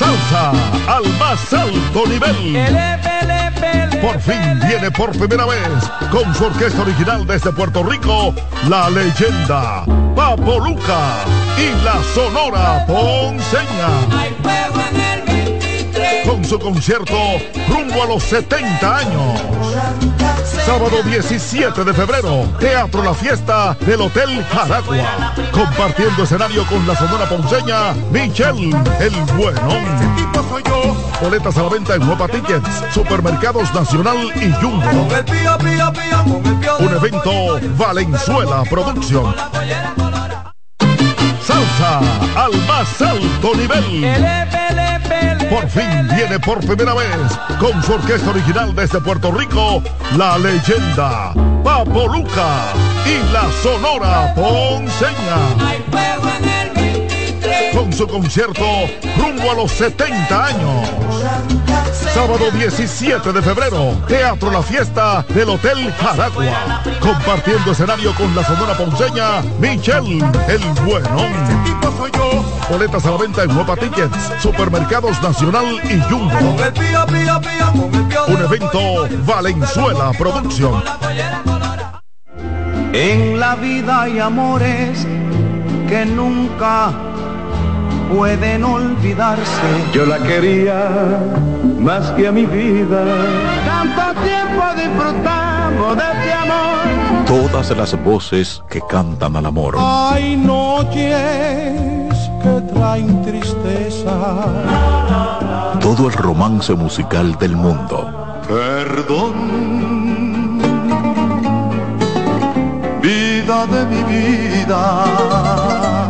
salsa al más alto nivel. Por fin viene por primera vez con su orquesta original desde Puerto Rico, la leyenda Papo Luca y la Sonora Ponceña. Con su concierto rumbo a los 70 años. Sábado 17 de febrero, Teatro La Fiesta del Hotel Jaragua. Compartiendo escenario con la sonora ponceña Michelle El Bueno. Boletas a la venta en Nueva Supermercados Nacional y Jumbo. Un evento Valenzuela Producción. Salsa al más alto nivel. Por fin viene por primera vez con su orquesta original desde Puerto Rico, la leyenda Papo Luca y la Sonora Ponceña con su concierto rumbo a los 70 años. Sábado 17 de febrero, Teatro La Fiesta del Hotel Jaragua. Compartiendo escenario con la sonora ponceña Michelle El Bueno. Boletas a la venta en Nueva Tickets, Supermercados Nacional y Jumbo. Un evento Valenzuela Producción. En la vida hay amores que nunca pueden olvidarse. Yo la quería más que a mi vida. Tanto tiempo disfrutamos de este amor. Todas las voces que cantan al amor. Hay noches que traen tristeza. Todo el romance musical del mundo. Perdón, vida de mi vida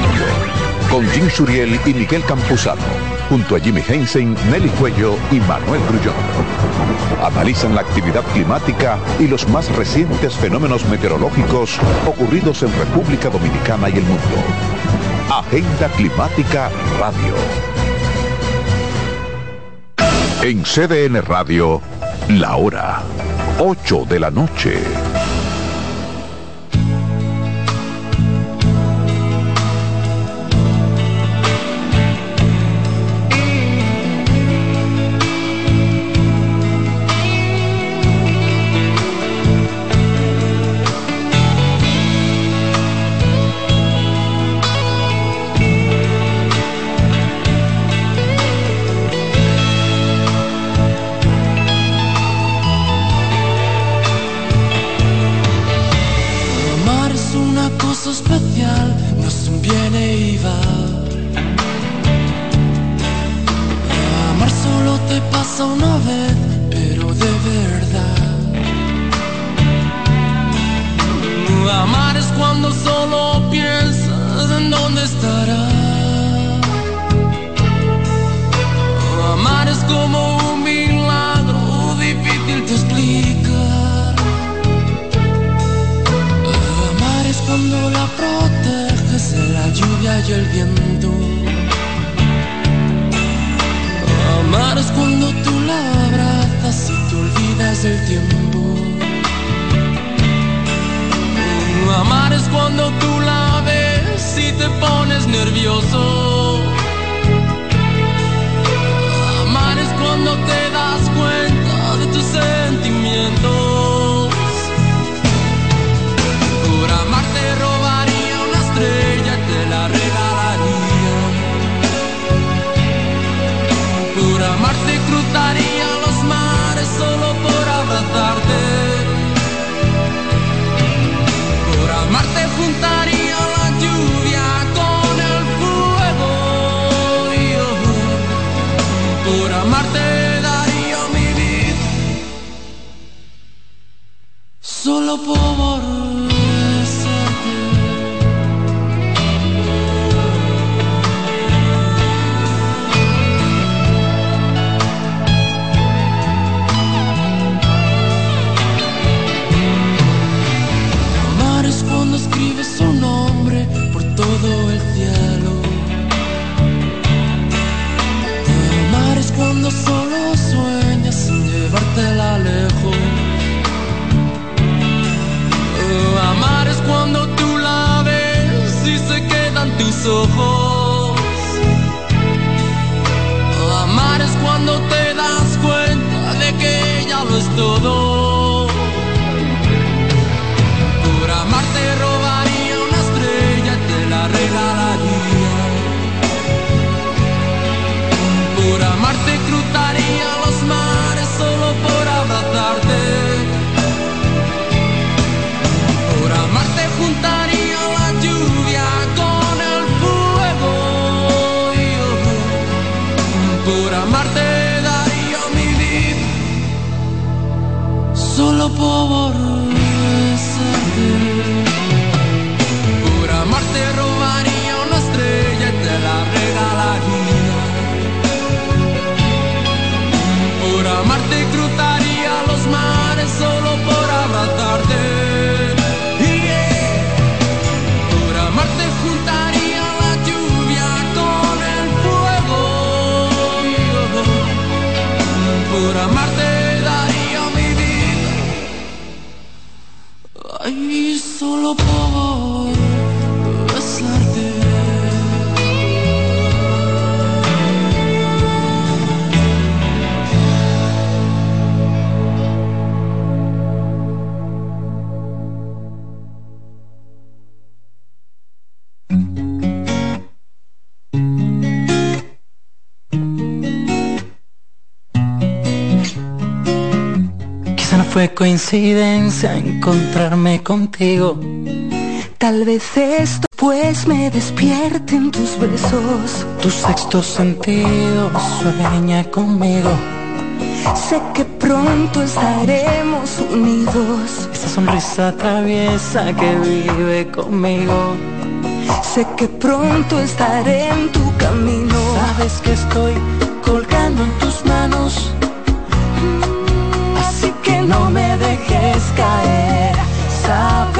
Con Jim Suriel y Miguel Campuzano junto a Jimmy Hensen, Nelly Cuello y Manuel Grullón. Analizan la actividad climática y los más recientes fenómenos meteorológicos ocurridos en República Dominicana y el mundo. Agenda Climática Radio. En CDN Radio, la hora 8 de la noche. calla el viento. Amar es cuando tú la abrazas y te olvidas del tiempo. Amar es cuando tú la ves y te pones nervioso. povoru. Coincidencia encontrarme contigo. Tal vez esto pues me despierten tus besos. Tu sexto sentido sueña conmigo. Sé que pronto estaremos unidos. Esa sonrisa traviesa que vive conmigo. Sé que pronto estaré en tu camino. Sabes es que estoy no me dejes caer. Sabes